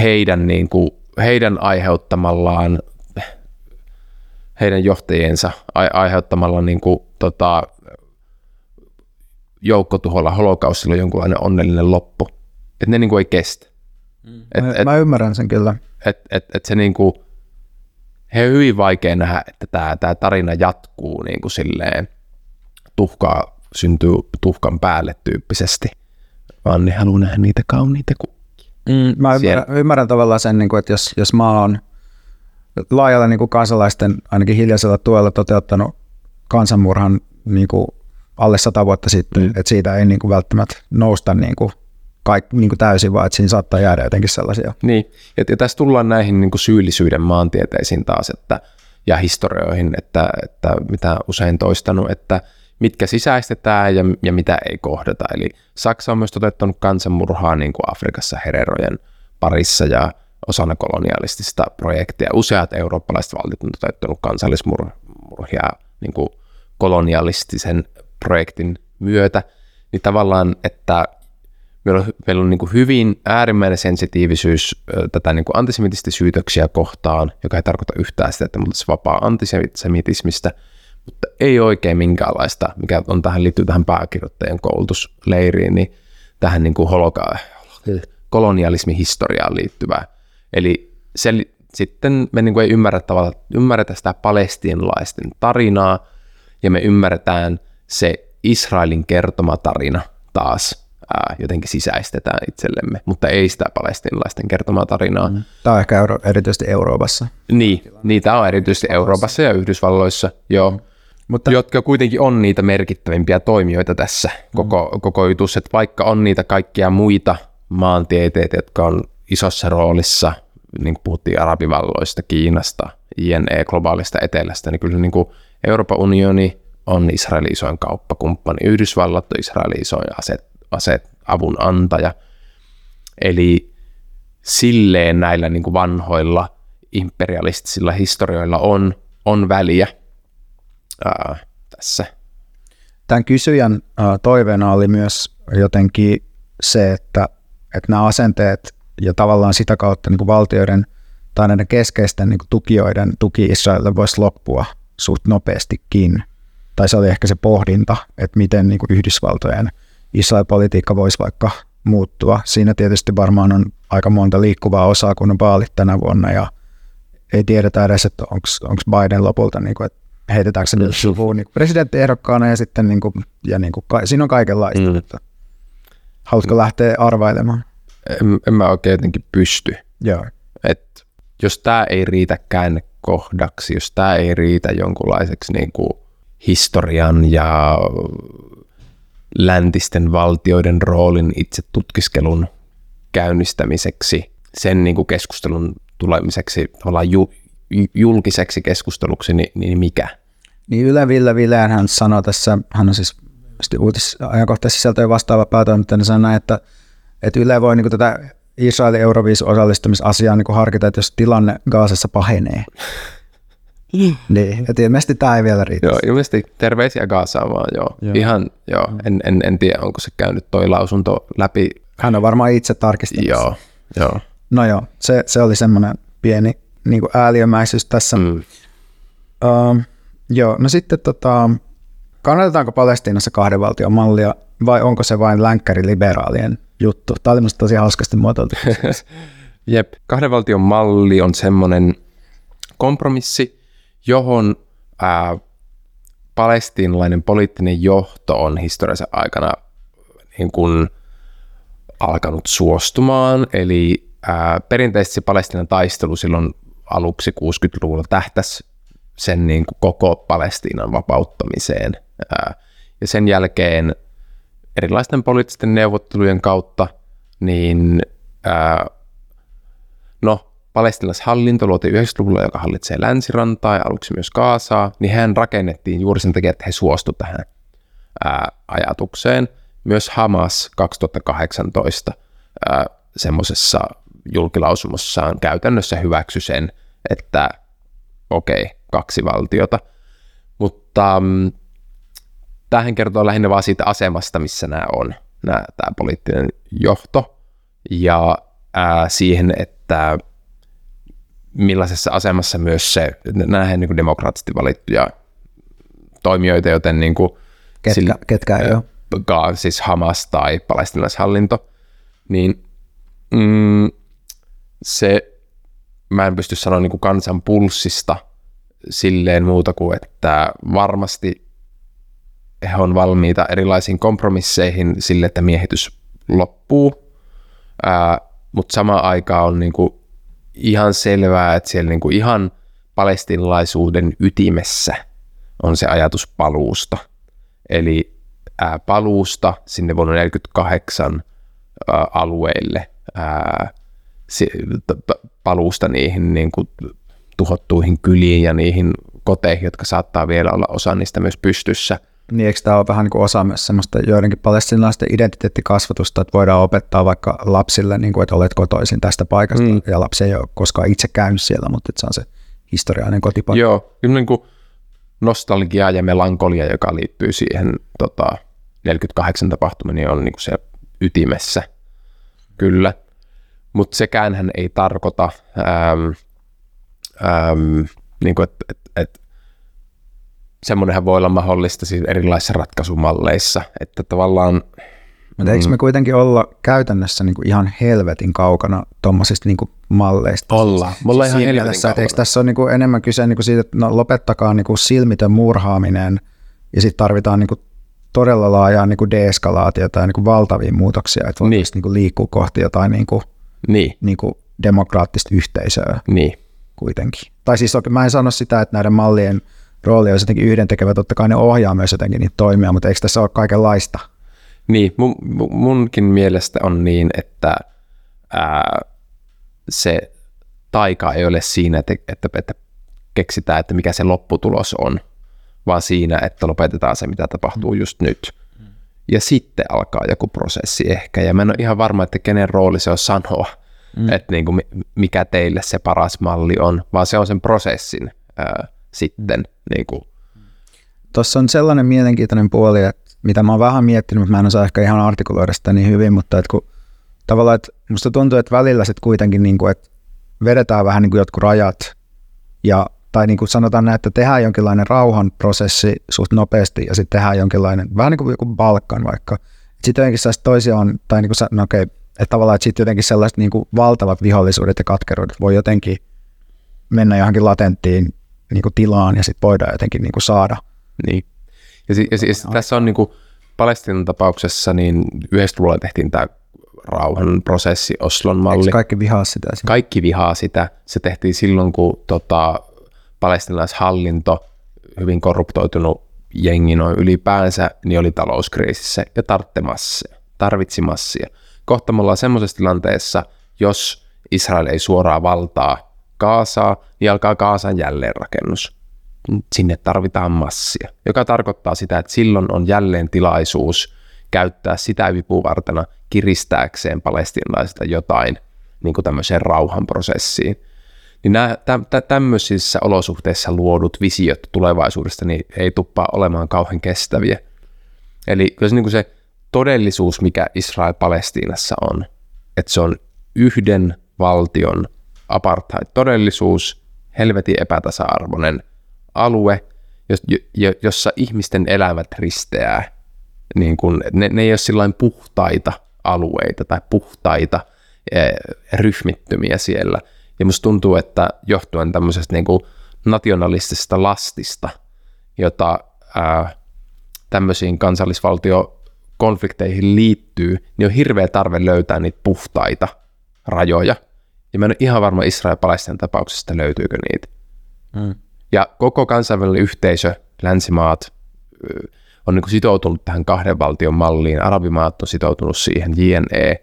heidän, niin kuin, heidän aiheuttamallaan heidän johtajiensa aiheuttamalla niin kuin, tota, joukkotuholla holokaustilla jonkunlainen onnellinen loppu. Että ne niin kuin ei kestä. Mm. Et, mä, et, mä ymmärrän sen kyllä. Että et, et se niin kuin, he on hyvin vaikea nähdä, että tämä, tämä tarina jatkuu niin kuin silleen tuhkaa, syntyy tuhkan päälle tyyppisesti, vaan ne haluaa nähdä niitä kauniita kukkia. Mm, mä ymmärrän, ymmärrän tavallaan sen, niin kuin, että jos, jos maa on laajalla niin kuin kansalaisten ainakin hiljaisella tuella toteuttanut kansanmurhan niin kuin alle sata vuotta sitten, mm. että siitä ei niin kuin välttämättä nousta niin kuin kaikki, niin kuin täysin, vaan että siinä saattaa jäädä jotenkin sellaisia. Niin, ja, ja tässä tullaan näihin niin kuin syyllisyyden maantieteisiin taas, että, ja historioihin, että, että mitä usein toistanut, että mitkä sisäistetään ja, ja mitä ei kohdata. Eli Saksa on myös toteuttanut kansanmurhaa niin kuin Afrikassa hererojen parissa ja osana kolonialistista projektia. Useat eurooppalaiset valtiot on toteuttanut kansallismurhia niin kuin kolonialistisen projektin myötä, niin tavallaan, että meillä on, meillä on niin kuin hyvin äärimmäinen sensitiivisyys tätä niin antisemitistä syytöksiä kohtaan, joka ei tarkoita yhtään sitä, että me vapaa antisemitismistä, mutta ei oikein minkäänlaista, mikä on tähän liittyy tähän pääkirjoittajan koulutusleiriin, niin tähän niin kuin holoka- kolonialismihistoriaan liittyvää. Eli se, sitten me niin kuin ei ymmärrä tavalla, ymmärretä sitä palestiinalaisten tarinaa, ja me ymmärretään se Israelin kertoma tarina taas ää, jotenkin sisäistetään itsellemme, mutta ei sitä palestinalaisten kertomaa tarinaa. Mm. Tämä on ehkä euro, erityisesti Euroopassa. Niin, niitä on erityisesti Euroopassa ja Yhdysvalloissa, joo. Mm. Mutta, jotka kuitenkin on niitä merkittävimpiä toimijoita tässä mm. koko, koko jutussa, että vaikka on niitä kaikkia muita maantieteitä, jotka on isossa roolissa, niin kuin puhuttiin arabivalloista, Kiinasta, INE, globaalista etelästä, niin kyllä niin kuin Euroopan unioni on Israelin isoin kauppakumppani, Yhdysvallat on Israelin isoin aset, aset avun antaja. Eli silleen näillä niin kuin vanhoilla imperialistisilla historioilla on, on väliä ää, tässä. Tämän kysyjän ää, toiveena oli myös jotenkin se, että, että nämä asenteet ja tavallaan sitä kautta niin kuin valtioiden tai näiden keskeisten niin kuin tukijoiden tuki Israelille voisi loppua suht nopeastikin. Tai se oli ehkä se pohdinta, että miten niin kuin Yhdysvaltojen Israel-politiikka voisi vaikka muuttua. Siinä tietysti varmaan on aika monta liikkuvaa osaa, kun on vaalit tänä vuonna ja ei tiedetä edes, että onko Biden lopulta, niin kuin, että heitetäänkö se nyt niin presidenttiehdokkaana ja sitten niin kuin, ja niin kuin, siinä on kaikenlaista. Mm. Että, haluatko lähteä arvailemaan? En, en mä oikein jotenkin pysty. Joo. Et jos tämä ei riitä käännekohdaksi, jos tämä ei riitä jonkunlaiseksi niin kuin historian ja läntisten valtioiden roolin itse tutkiskelun käynnistämiseksi, sen niin kuin keskustelun tulemiseksi tavallaan ju, julkiseksi keskusteluksi, niin, niin mikä? Niin Yle Ville hän sanoi tässä, hän on siis uutis ajankohtaisisältöjen vastaava päätoimittaja, niin sanoi että, että Yle voi niin tätä Israelin Euroviisu osallistumisasiaa niin harkita, että jos tilanne Gaasassa pahenee. Niin, että ilmeisesti tämä ei vielä riitä. Joo, ilmeisesti terveisiä Gaasaan vaan, joo. joo. Ihan, joo, en, en, en tiedä, onko se käynyt toi lausunto läpi. Hän on varmaan itse tarkistanut. Joo, joo. No joo, se, se oli semmoinen pieni niin kuin ääliömäisyys tässä. Mm. Uh, joo, no sitten tota, kannatetaanko Palestiinassa kahden valtion mallia vai onko se vain länkkäri-liberaalien juttu? Tämä oli minusta tosi hauskasti muotoiltu. Jep, kahden valtion malli on semmoinen kompromissi, johon ää, palestiinalainen poliittinen johto on historiansa aikana niin kuin alkanut suostumaan. Eli ää, perinteisesti Palestiinan taistelu silloin aluksi 60-luvulla tähtäsi sen niin kuin koko Palestiinan vapauttamiseen. Ää, ja sen jälkeen erilaisten poliittisten neuvottelujen kautta, niin ää, no, palestinalaishallinto luotiin 90-luvulla, joka hallitsee länsirantaa ja aluksi myös Kaasaa, niin hän rakennettiin juuri sen takia, että he suostuivat tähän ää, ajatukseen. Myös Hamas 2018 semmoisessa julkilausumossaan käytännössä hyväksy sen, että okei, okay, kaksi valtiota. Mutta mm, tähän kertoo lähinnä vaan siitä asemasta, missä nämä on, nämä, tämä poliittinen johto, ja ää, siihen, että millaisessa asemassa myös se, nähdään niin demokraattisesti valittuja toimijoita, joten niin kuin, ketkä, sillä, ketkä ei ole. Siis Hamas tai palestinaishallinto, niin mm, se, mä en pysty sanoa niin kuin kansan pulssista silleen muuta kuin, että varmasti he on valmiita erilaisiin kompromisseihin sille, että miehitys loppuu, ää, mutta samaan aikaan on niin kuin ihan selvää, että siellä niin kuin ihan palestinalaisuuden ytimessä on se ajatus paluusta. Eli ää, paluusta sinne vuonna 1948 ää, alueille, ää, si, t- paluusta niihin niin kuin, tuhottuihin kyliin ja niihin koteihin, jotka saattaa vielä olla osa niistä myös pystyssä – niin eikö tämä ole vähän niin kuin osa myös semmoista joidenkin palestinalaisten identiteettikasvatusta, että voidaan opettaa vaikka lapsille, niin kuin, että olet kotoisin tästä paikasta, mm. ja lapsi ei ole koskaan itse käynyt siellä, mutta että se on se historiallinen kotipaikka. Joo, kyllä niin kuin nostalgia ja melankolia, joka liittyy siihen tota, 48 tapahtumien, niin on niin kuin se ytimessä, kyllä. Mutta sekään hän ei tarkoita, ähm, ähm, niin kuin, että et, et, semmoinenhan voi olla mahdollista siis erilaisissa ratkaisumalleissa, että tavallaan... Mutta eikö me mm. kuitenkin olla käytännössä niin kuin ihan helvetin kaukana tuommoisista niin malleista? Olla. Me ollaan ihan helvetin kaukana. Eikö tässä ole niin kuin enemmän kyse niin kuin siitä, että no, lopettakaa niin kuin silmitön murhaaminen ja sitten tarvitaan niin kuin todella laajaa niin kuin deeskalaatiota ja niin kuin valtavia muutoksia, että niin. niin kuin liikkuu kohti jotain niin kuin, niin. Niin kuin demokraattista yhteisöä niin. kuitenkin. Tai siis mä en sano sitä, että näiden mallien – rooli olisi jotenkin yhdentekevä. Totta kai ne ohjaa myös jotenkin niitä toimia, mutta eikö tässä ole kaikenlaista? Niin, mun, munkin mielestä on niin, että ää, se taika ei ole siinä, että, että, että keksitään, että mikä se lopputulos on, vaan siinä, että lopetetaan se, mitä tapahtuu mm. just nyt. Mm. Ja sitten alkaa joku prosessi ehkä, ja mä en ole ihan varma, että kenen rooli se on sanoa, mm. että niin kuin mikä teille se paras malli on, vaan se on sen prosessin ää, sitten. Niin kuin. Tuossa on sellainen mielenkiintoinen puoli, että mitä mä oon vähän miettinyt, mutta mä en osaa ehkä ihan artikuloida sitä niin hyvin, mutta että kun tavallaan, että musta tuntuu, että välillä sitten kuitenkin, niin kuin, että vedetään vähän niin kuin jotkut rajat ja tai niin kuin sanotaan näin, että tehdään jonkinlainen rauhan prosessi suht nopeasti ja sitten tehdään jonkinlainen, vähän niin kuin joku Balkan vaikka. Sitten jotenkin sellaiset toisiaan, tai niin kuin, no okei, että tavallaan, että sitten jotenkin sellaiset niin kuin valtavat vihollisuudet ja katkeruudet voi jotenkin mennä johonkin latenttiin niin kuin tilaan ja sitten voidaan jotenkin niin kuin saada. Niin. Ja, si- ja, si- ja tässä on niin kuin Palestinan tapauksessa, niin 90-luvulla tehtiin tämä rauhan prosessi, Oslon malli. Eikö kaikki vihaa sitä? Siinä? Kaikki vihaa sitä. Se tehtiin silloin, kun tota, palestinaishallinto, hyvin korruptoitunut jengi noin ylipäänsä, niin oli talouskriisissä ja tarvitsi tarvitsi massia. Kohta me ollaan semmoisessa tilanteessa, jos Israel ei suoraa valtaa Kaasaa, niin alkaa Kaasan jälleenrakennus. Sinne tarvitaan massia, joka tarkoittaa sitä, että silloin on jälleen tilaisuus käyttää sitä vipuvartena kiristääkseen palestinalaisista jotain niin kuin tämmöiseen rauhanprosessiin. Niin nämä tä, tä, tämmöisissä olosuhteissa luodut visiot tulevaisuudesta niin ei tuppaa olemaan kauhean kestäviä. Eli kyllä se, niin kuin se todellisuus, mikä Israel-Palestiinassa on, että se on yhden valtion apartheid-todellisuus, helvetin epätasa-arvoinen alue, jossa ihmisten elämät risteää. Niin kun, ne, ne ei ole puhtaita alueita tai puhtaita eh, ryhmittymiä siellä. Ja musta tuntuu, että johtuen tämmöisestä niin kuin nationalistisesta lastista, jota ää, tämmöisiin kansallisvaltiokonflikteihin liittyy, niin on hirveä tarve löytää niitä puhtaita rajoja – ja mä en ole ihan varma Israel tapauksesta löytyykö niitä. Mm. Ja koko kansainvälinen yhteisö, länsimaat, on niin sitoutunut tähän kahden valtion malliin. Arabimaat on sitoutunut siihen, JNE.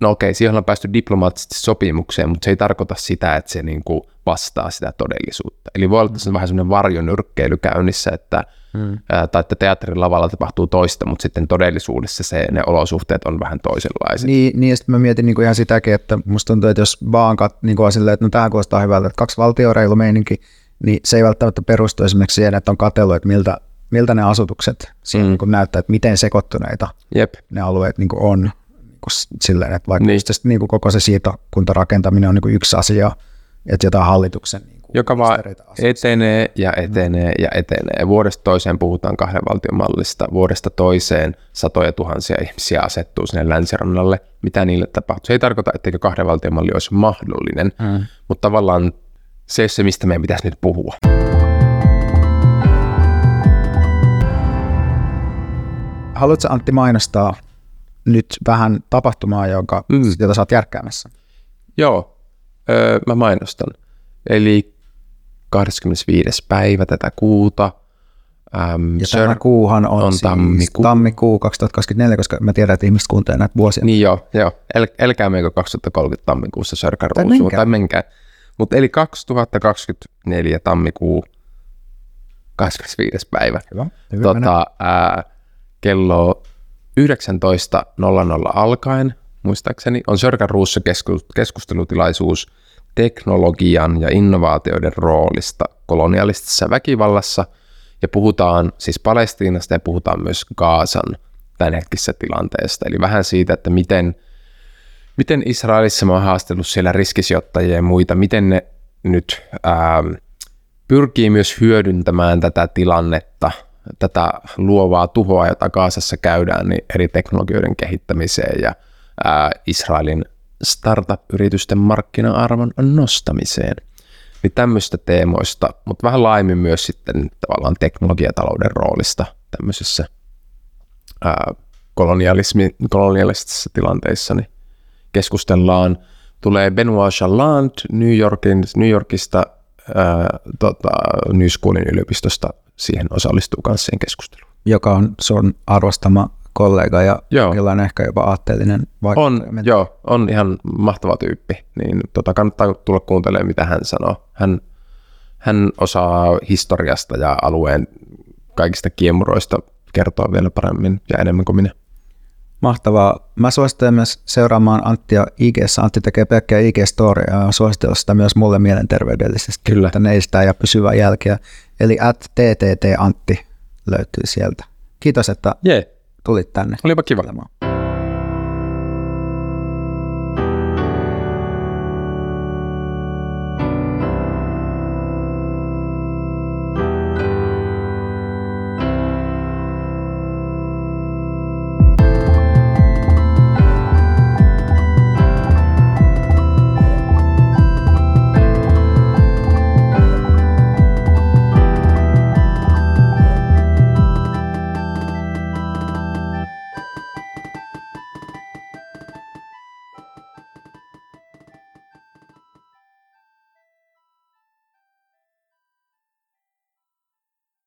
No okei, siihen on päästy diplomaattisesti sopimukseen, mutta se ei tarkoita sitä, että se niin kuin vastaa sitä todellisuutta. Eli voi olla, se on vähän semmoinen varjonyrkkeily käynnissä, että – mm. ää, tai että teatterin lavalla tapahtuu toista, mutta sitten todellisuudessa se, ne olosuhteet on vähän toisenlaiset. Niin, niin ja sitten mä mietin niin kuin ihan sitäkin, että musta tuntuu, että jos vaan kat, niin kuin silleen, että no tämä kuulostaa hyvältä, että kaksi valtioreilu meininki, niin se ei välttämättä perustu esimerkiksi siihen, että on katsellut, että miltä, miltä ne asutukset siinä mm. niin näyttää, että miten sekoittuneita Jep. ne alueet niin kuin on. Kuin silleen, että vaikka Niin. Just, niin kuin koko se siirtokuntarakentaminen on niin kuin yksi asia, että jotain hallituksen niin kuin joka vaan etenee ja etenee ja etenee. Vuodesta toiseen puhutaan kahden valtion mallista. Vuodesta toiseen satoja tuhansia ihmisiä asettuu sinne länsirannalle. Mitä niille tapahtuu? Se ei tarkoita, etteikö kahden valtion malli olisi mahdollinen, Mm. mutta tavallaan se ei ole se, mistä meidän pitäisi nyt puhua. Haluatko Antti mainostaa nyt vähän tapahtumaa, jonka, Mm. jota sä oot järkkäämässä? Joo, öö, mä mainostan. Eli 25. päivä tätä kuuta. Äm, Ja Sir- tämä kuuhan on, on siis tammikuu. tammikuu. tammikuu 2024, koska mä tiedän, että ihmiset kuuntelee näitä vuosia. Niin joo, joo. El, älkää menkö 2030 tammikuussa Sörkän Tai ruusuun, menkää. tai menkää. Mutta eli 2024 tammikuu 25. päivä. Hyvä. Hyvä tota, Tota, ää, kello 19.00 alkaen, muistaakseni, on Sörkän ruussa kesku- keskustelutilaisuus teknologian ja innovaatioiden roolista kolonialistisessa väkivallassa, ja puhutaan siis Palestiinasta ja puhutaan myös Gaasan tämänhetkisessä tilanteesta, eli vähän siitä, että miten, miten Israelissa oon haastellut siellä riskisijoittajia ja muita, miten ne nyt ää, pyrkii myös hyödyntämään tätä tilannetta, tätä luovaa tuhoa, jota Kaasassa käydään, niin eri teknologioiden kehittämiseen ja ää, Israelin startup-yritysten markkina-arvon nostamiseen. Niin tämmöistä teemoista, mutta vähän laajemmin myös sitten tavallaan teknologiatalouden roolista tämmöisessä ää, kolonialismi, kolonialistisissa tilanteissa, niin keskustellaan. Tulee Benoit Chaland New, Yorkin, New Yorkista, ää, tota, New Schoolin yliopistosta siihen osallistuu kanssa siihen keskusteluun. joka on sun arvostama kollega ja Joo. jollain ehkä jopa aatteellinen On, vaikuttaja. joo, on ihan mahtava tyyppi, niin tota, kannattaa tulla kuuntelemaan, mitä hän sanoo. Hän, hän osaa historiasta ja alueen kaikista kiemuroista kertoa vielä paremmin ja enemmän kuin minä. Mahtavaa. Mä suosittelen myös seuraamaan Anttia ig Antti tekee pelkkää IG-storia ja suositella sitä myös mulle mielenterveydellisesti. Kyllä. Että neistä ja pysyvää jälkeä. Eli at ttt Antti löytyy sieltä. Kiitos, että Jee, tulit tänne. olipa kiva. Olemaan.